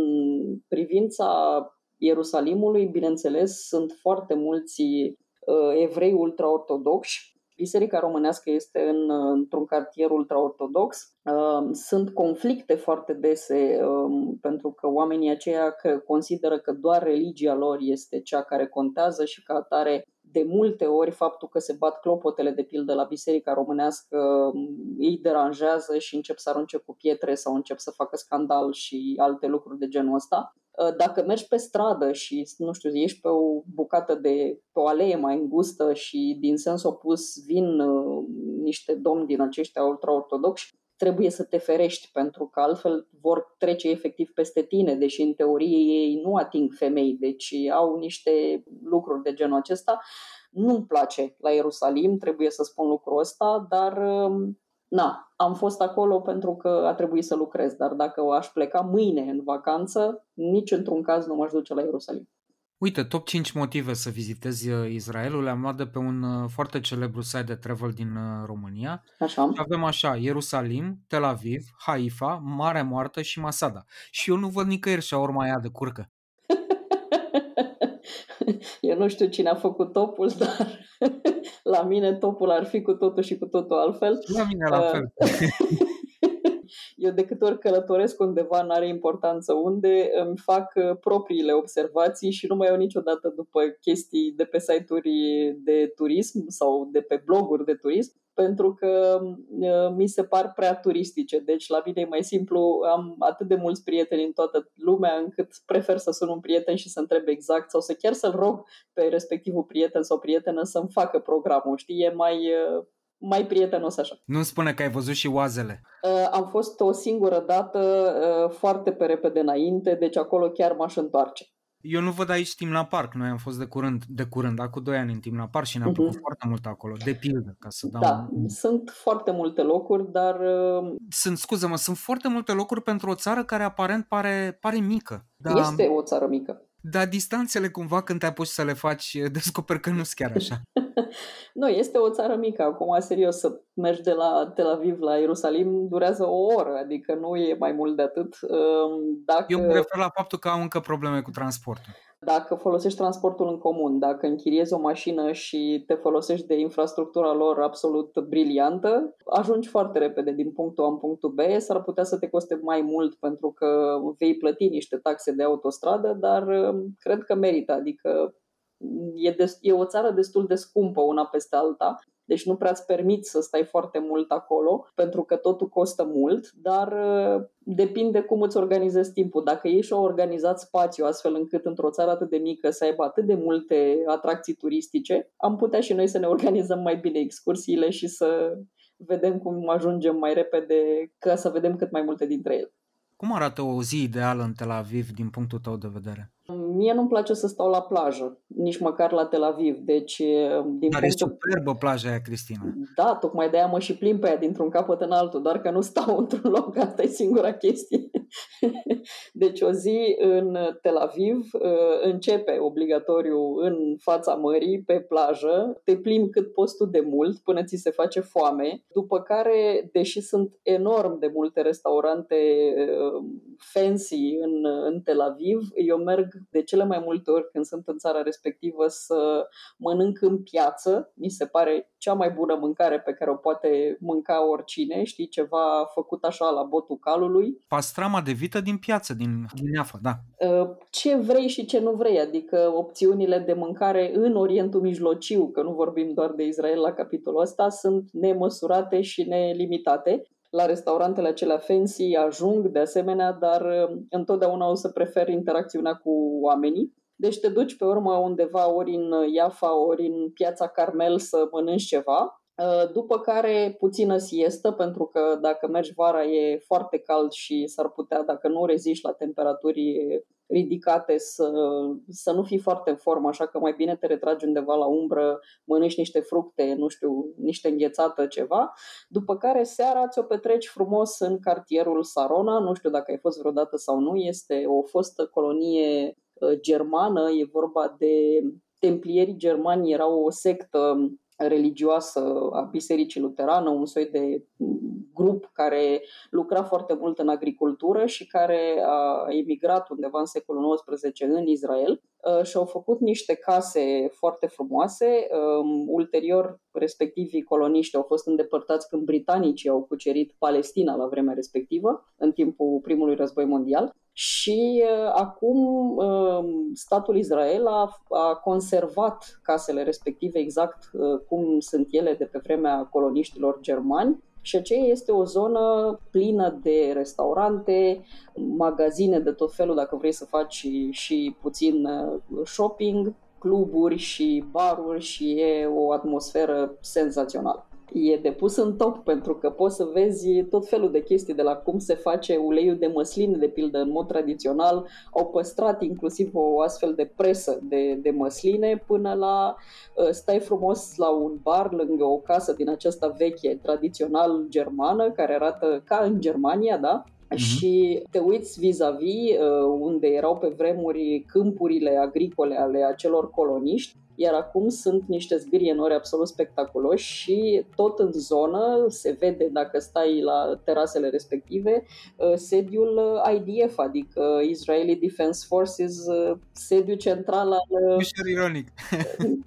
Speaker 5: privința Ierusalimului, bineînțeles, sunt foarte mulți uh, evrei ultraortodoxi. Biserica românească este în, într-un cartier ultraortodox. Uh, sunt conflicte foarte dese uh, pentru că oamenii aceia că consideră că doar religia lor este cea care contează și ca atare de multe ori faptul că se bat clopotele de pildă la biserica românească îi deranjează și încep să arunce cu pietre sau încep să facă scandal și alte lucruri de genul ăsta. Uh, dacă mergi pe stradă și, nu știu, ești pe o bucată de, pe o alee mai îngustă și din sens opus vin uh, niște domni din aceștia ultra-ortodoxi, trebuie să te ferești pentru că altfel vor trece efectiv peste tine, deși în teorie ei nu ating femei, deci au niște lucruri de genul acesta. Nu-mi place la Ierusalim, trebuie să spun lucrul ăsta, dar um, na, am fost acolo pentru că a trebuit să lucrez, dar dacă aș pleca mâine în vacanță, nici într-un caz nu m-aș duce la Ierusalim.
Speaker 1: Uite, top 5 motive să vizitezi uh, Israelul le-am luat de pe un uh, foarte celebru site de travel din uh, România.
Speaker 5: Așa.
Speaker 1: Și avem așa, Ierusalim, Tel Aviv, Haifa, Marea Moartă și Masada. Și eu nu văd nicăieri și urma aia de curcă.
Speaker 5: eu nu știu cine a făcut topul, dar la mine topul ar fi cu totul și cu totul altfel.
Speaker 1: La mine la fel.
Speaker 5: Eu de câte ori călătoresc undeva, nu are importanță unde, îmi fac uh, propriile observații și nu mai iau niciodată după chestii de pe site-uri de turism sau de pe bloguri de turism, pentru că uh, mi se par prea turistice. Deci la mine e mai simplu, am atât de mulți prieteni în toată lumea încât prefer să sun un prieten și să întreb exact sau să chiar să-l rog pe respectivul prieten sau prietenă să-mi facă programul. Știi, e mai uh, mai prietenos așa.
Speaker 1: Nu spune că ai văzut și oazele.
Speaker 5: Uh, am fost o singură dată uh, foarte pe repede înainte, deci acolo chiar m-aș întoarce.
Speaker 1: Eu nu văd aici timp la parc. Noi am fost de curând, de curând, acum 2 ani în timp la parc și ne-am uh-huh. plăcut foarte mult acolo, de pildă, ca să dau
Speaker 5: Da, un... sunt foarte multe locuri, dar... Uh...
Speaker 1: Sunt, scuză-mă, sunt foarte multe locuri pentru o țară care aparent pare, pare mică.
Speaker 5: Dar... Este o țară mică.
Speaker 7: Dar distanțele cumva când te apuci să le faci, descoperi că nu sunt chiar așa.
Speaker 5: nu, este o țară mică. Acum, serios, să mergi de la Tel Aviv la Ierusalim durează o oră, adică nu e mai mult de atât.
Speaker 7: Dacă... Eu mă refer la faptul că au încă probleme cu transportul.
Speaker 5: Dacă folosești transportul în comun, dacă închiriezi o mașină și te folosești de infrastructura lor absolut briliantă, ajungi foarte repede din punctul A în punctul B. S-ar putea să te coste mai mult pentru că vei plăti niște taxe de autostradă, dar um, cred că merită. Adică e, de, e o țară destul de scumpă una peste alta deci nu prea îți permit să stai foarte mult acolo, pentru că totul costă mult, dar uh, depinde cum îți organizezi timpul. Dacă ei și-au organizat spațiu astfel încât într-o țară atât de mică să aibă atât de multe atracții turistice, am putea și noi să ne organizăm mai bine excursiile și să vedem cum ajungem mai repede ca să vedem cât mai multe dintre ele.
Speaker 7: Cum arată o zi ideală în Tel Aviv din punctul tău de vedere?
Speaker 5: Mie nu-mi place să stau la plajă, nici măcar la Tel Aviv. Deci,
Speaker 7: din Dar punctul... e superbă plaja aia, Cristina.
Speaker 5: Da, tocmai de-aia mă și plimb pe ea dintr-un capăt în altul, doar că nu stau într-un loc, asta e singura chestie. deci o zi în Tel Aviv începe obligatoriu în fața mării, pe plajă, te plimbi cât poți tu de mult până ți se face foame, după care, deși sunt enorm de multe restaurante fancy în, în Tel Aviv, eu merg de cele mai multe ori când sunt în țara respectivă să mănânc în piață. Mi se pare cea mai bună mâncare pe care o poate mânca oricine, știi, ceva făcut așa la botul calului.
Speaker 7: Pastrama de vită din piață, din, din Iafa, da.
Speaker 5: Ă, ce vrei și ce nu vrei, adică opțiunile de mâncare în Orientul Mijlociu, că nu vorbim doar de Israel la capitolul ăsta, sunt nemăsurate și nelimitate la restaurantele acelea fancy ajung de asemenea, dar uh, întotdeauna o să prefer interacțiunea cu oamenii. Deci te duci pe urmă undeva ori în Iafa, ori în piața Carmel să mănânci ceva Uh, după care puțină siestă, pentru că dacă mergi vara e foarte cald și s-ar putea, dacă nu reziști la temperaturi ridicate, să, să nu fii foarte în formă, așa că mai bine te retragi undeva la umbră, mănânci niște fructe, nu știu, niște înghețată, ceva. După care seara ți-o petreci frumos în cartierul Sarona, nu știu dacă ai fost vreodată sau nu, este o fostă colonie uh, germană, e vorba de templierii germani, erau o sectă religioasă a Bisericii Luterană, un soi de grup care lucra foarte mult în agricultură și care a emigrat undeva în secolul XIX în Israel uh, și au făcut niște case foarte frumoase. Um, ulterior, respectivii coloniști au fost îndepărtați când britanicii au cucerit Palestina la vremea respectivă, în timpul primului război mondial și uh, acum uh, statul Israel a, a conservat casele respective exact uh, cum sunt ele de pe vremea coloniștilor germani. Și aceea este o zonă plină de restaurante, magazine de tot felul dacă vrei să faci și puțin shopping, cluburi și baruri și e o atmosferă senzațională e de pus în top pentru că poți să vezi tot felul de chestii de la cum se face uleiul de măsline, de pildă, în mod tradițional. Au păstrat inclusiv o astfel de presă de, de măsline până la uh, stai frumos la un bar lângă o casă din aceasta veche, tradițional germană, care arată ca în Germania, da? Uh-huh. Și te uiți vis-a-vis uh, unde erau pe vremuri câmpurile agricole ale acelor coloniști iar acum sunt niște zgârienori absolut spectaculoși și tot în zonă se vede, dacă stai la terasele respective, uh, sediul uh, IDF, adică Israeli Defense Forces, uh, sediul central al...
Speaker 7: Ușor ironic.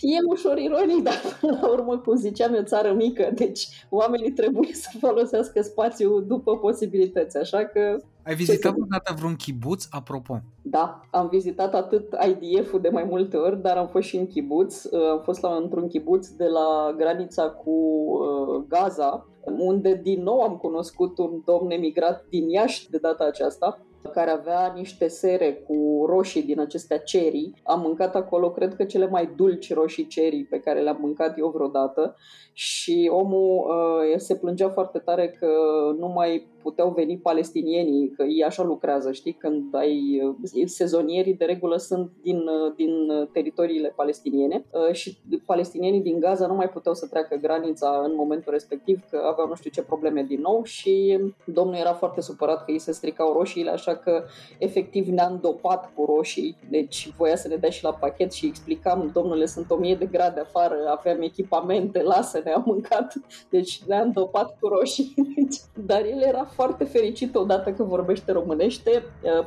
Speaker 5: E ușor ironic, dar până la urmă, cum ziceam, e o țară mică, deci oamenii trebuie să folosească spațiul după posibilități, așa că
Speaker 7: ai vizitat vreodată vreun chibuț, apropo?
Speaker 5: Da, am vizitat atât IDF-ul de mai multe ori, dar am fost și în chibuț. Uh, am fost la, într-un chibuț de la granița cu uh, Gaza, unde din nou am cunoscut un domn emigrat din Iași de data aceasta, care avea niște sere cu roșii din acestea cherry. Am mâncat acolo, cred că cele mai dulci roșii cherry pe care le-am mâncat eu vreodată și omul uh, se plângea foarte tare că nu mai puteau veni palestinienii, că ei așa lucrează, știi, când ai sezonierii de regulă sunt din, din teritoriile palestiniene și palestinienii din Gaza nu mai puteau să treacă granița în momentul respectiv, că aveau nu știu ce probleme din nou și domnul era foarte supărat că îi se stricau roșiile, așa că efectiv ne-a îndopat cu roșii, deci voia să ne dea și la pachet și explicam, domnule, sunt 1000 de grade afară, aveam echipamente, lasă-ne, am mâncat, deci ne-a îndopat cu roșii. Dar el era foarte fericit odată că vorbește românește,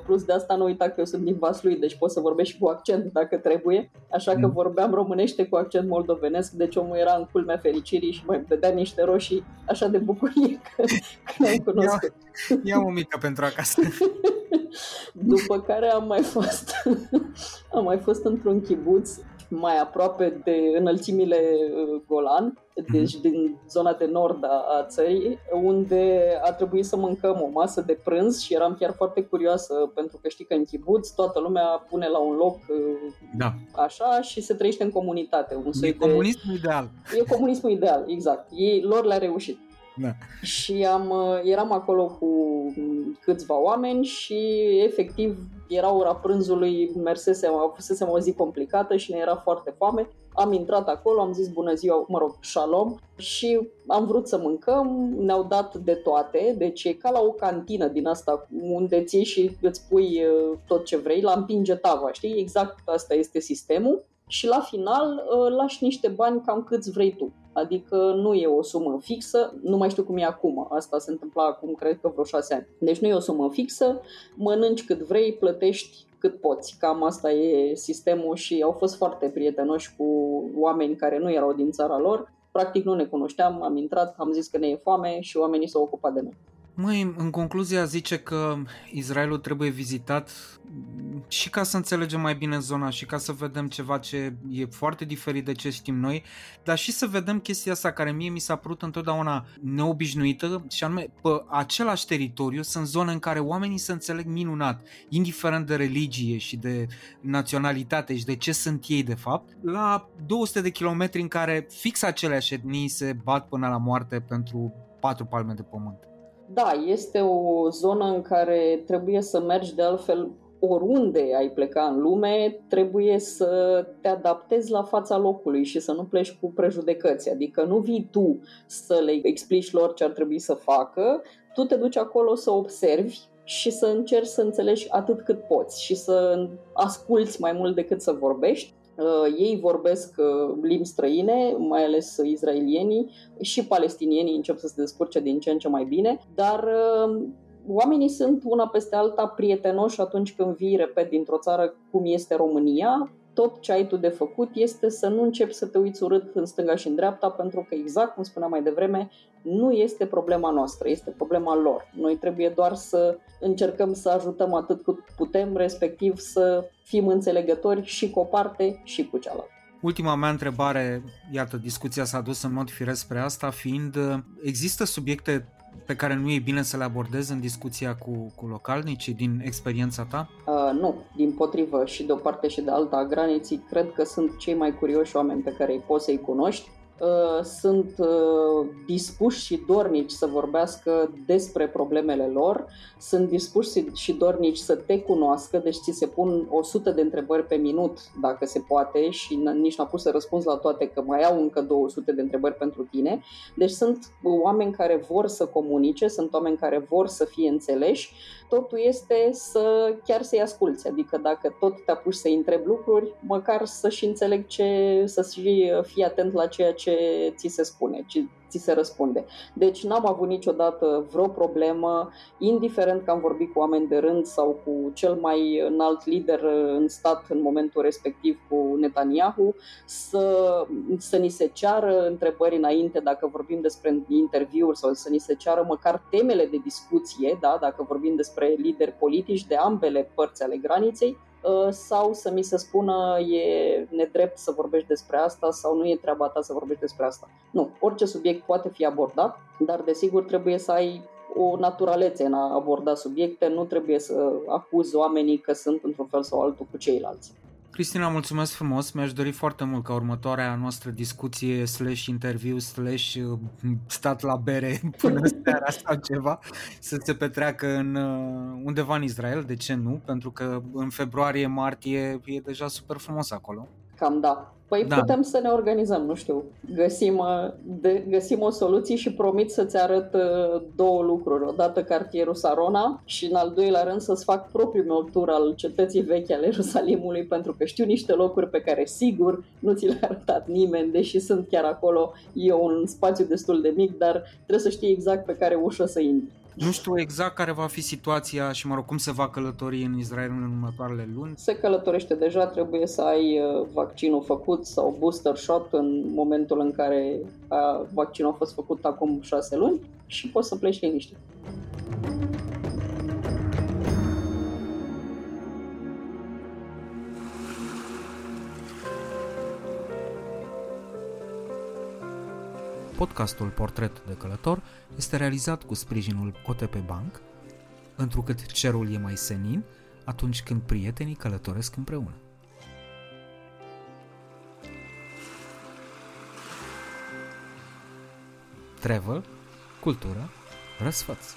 Speaker 5: plus de asta nu uita că eu sunt din Vaslui, deci pot să vorbesc și cu accent dacă trebuie, așa că mm. vorbeam românește cu accent moldovenesc, deci omul era în culmea fericirii și mai vedea niște roșii așa de bucurie că, că ne-am cunoscut.
Speaker 7: Ia, ia o mică pentru acasă.
Speaker 5: După care am mai fost am mai fost într-un chibuț mai aproape de înălțimile uh, Golan, deci mhm. din zona de nord a țării, unde a trebuit să mâncăm o masă de prânz și eram chiar foarte curioasă pentru că știi că în chibuț toată lumea pune la un loc uh,
Speaker 7: da.
Speaker 5: așa și se trăiește în comunitate. Un
Speaker 7: e comunismul ideal.
Speaker 5: E comunismul ideal, exact. Ei, lor le-a reușit. Da. Și am, uh, eram acolo cu câțiva oameni și efectiv era ora prânzului, mersesem, a fusesem o zi complicată și ne era foarte foame. Am intrat acolo, am zis bună ziua, mă rog, shalom și am vrut să mâncăm, ne-au dat de toate, deci e ca la o cantină din asta unde ții și îți pui uh, tot ce vrei, la împinge tava, știi? Exact asta este sistemul și la final uh, lași niște bani cam câți vrei tu. Adică nu e o sumă fixă, nu mai știu cum e acum, asta se întâmpla acum, cred că vreo șase ani. Deci nu e o sumă fixă, mănânci cât vrei, plătești cât poți. Cam asta e sistemul și au fost foarte prietenoși cu oameni care nu erau din țara lor. Practic nu ne cunoșteam, am intrat, am zis că ne e foame și oamenii s-au ocupat de noi.
Speaker 7: Măi, în concluzia zice că Israelul trebuie vizitat și ca să înțelegem mai bine zona și ca să vedem ceva ce e foarte diferit de ce știm noi, dar și să vedem chestia asta care mie mi s-a părut întotdeauna neobișnuită și anume pe același teritoriu sunt zone în care oamenii se înțeleg minunat, indiferent de religie și de naționalitate și de ce sunt ei de fapt, la 200 de kilometri în care fix aceleași etnii se bat până la moarte pentru patru palme de pământ.
Speaker 5: Da, este o zonă în care trebuie să mergi de altfel oriunde ai pleca în lume, trebuie să te adaptezi la fața locului și să nu pleci cu prejudecăți. Adică nu vii tu să le explici lor ce ar trebui să facă, tu te duci acolo să observi și să încerci să înțelegi atât cât poți și să asculți mai mult decât să vorbești Uh, ei vorbesc uh, limbi străine, mai ales israelienii și palestinienii încep să se descurce din ce în ce mai bine, dar uh, oamenii sunt una peste alta prietenoși atunci când vii, repet, dintr-o țară cum este România, tot ce ai tu de făcut este să nu începi să te uiți urât în stânga și în dreapta, pentru că, exact cum spuneam mai devreme, nu este problema noastră, este problema lor. Noi trebuie doar să încercăm să ajutăm atât cât putem, respectiv să fim înțelegători și cu o parte și cu cealaltă.
Speaker 7: Ultima mea întrebare, iată, discuția s-a dus în mod firesc spre asta, fiind, există subiecte pe care nu e bine să le abordezi în discuția cu, cu localnicii din experiența ta?
Speaker 5: Uh, nu, din potrivă și de o parte și de alta a graniții, cred că sunt cei mai curioși oameni pe care îi poți să-i cunoști Uh, sunt uh, dispuși și dornici să vorbească despre problemele lor, sunt dispuși și dornici să te cunoască, deci ți se pun 100 de întrebări pe minut, dacă se poate, și nici n-a pus să răspunzi la toate, că mai au încă 200 de întrebări pentru tine. Deci sunt oameni care vor să comunice, sunt oameni care vor să fie înțeleși totul este să chiar să-i asculți, adică dacă tot te apuci să-i întrebi lucruri, măcar să-și înțeleg ce, să-și fii atent la ceea ce ți se spune, ți se răspunde. Deci n-am avut niciodată vreo problemă, indiferent că am vorbit cu oameni de rând sau cu cel mai înalt lider în stat în momentul respectiv cu Netanyahu, să, să ni se ceară întrebări înainte dacă vorbim despre interviuri sau să ni se ceară măcar temele de discuție, da, dacă vorbim despre lideri politici de ambele părți ale graniței, Uh, sau să mi se spună e nedrept să vorbești despre asta sau nu e treaba ta să vorbești despre asta. Nu, orice subiect poate fi abordat, dar desigur trebuie să ai o naturalețe în a aborda subiecte, nu trebuie să acuzi oamenii că sunt într-un fel sau altul cu ceilalți.
Speaker 1: Cristina, mulțumesc frumos. Mi-aș dori foarte mult ca următoarea noastră discuție slash interviu slash uh, stat la bere până seara sau ceva să se petreacă în, uh, undeva în Israel. De ce nu? Pentru că în februarie-martie e deja super frumos acolo.
Speaker 5: Cam da. Păi
Speaker 1: Da.
Speaker 5: da. putem să ne organizăm, nu știu, găsim, uh, de, găsim o soluție și promit să-ți arăt uh, două lucruri. Odată cartierul Sarona și în al doilea rând să-ți fac propriul meu tur al cetății vechi ale Ierusalimului pentru că știu niște locuri pe care sigur nu ți le-a arătat nimeni, deși sunt chiar acolo. E un spațiu destul de mic, dar trebuie să știi exact pe care ușă să intri.
Speaker 1: Nu știu exact care va fi situația și, mă rog, cum se va călători în Israel în următoarele luni.
Speaker 5: Se călătorește deja, trebuie să ai uh, vaccinul făcut sau booster shot în momentul în care uh, vaccinul a fost făcut acum șase luni și poți să pleci liniștit.
Speaker 1: Podcastul Portret de Călător este realizat cu sprijinul OTP Bank, întrucât cerul e mai senin atunci când prietenii călătoresc împreună. Travel, cultură, răsfăț.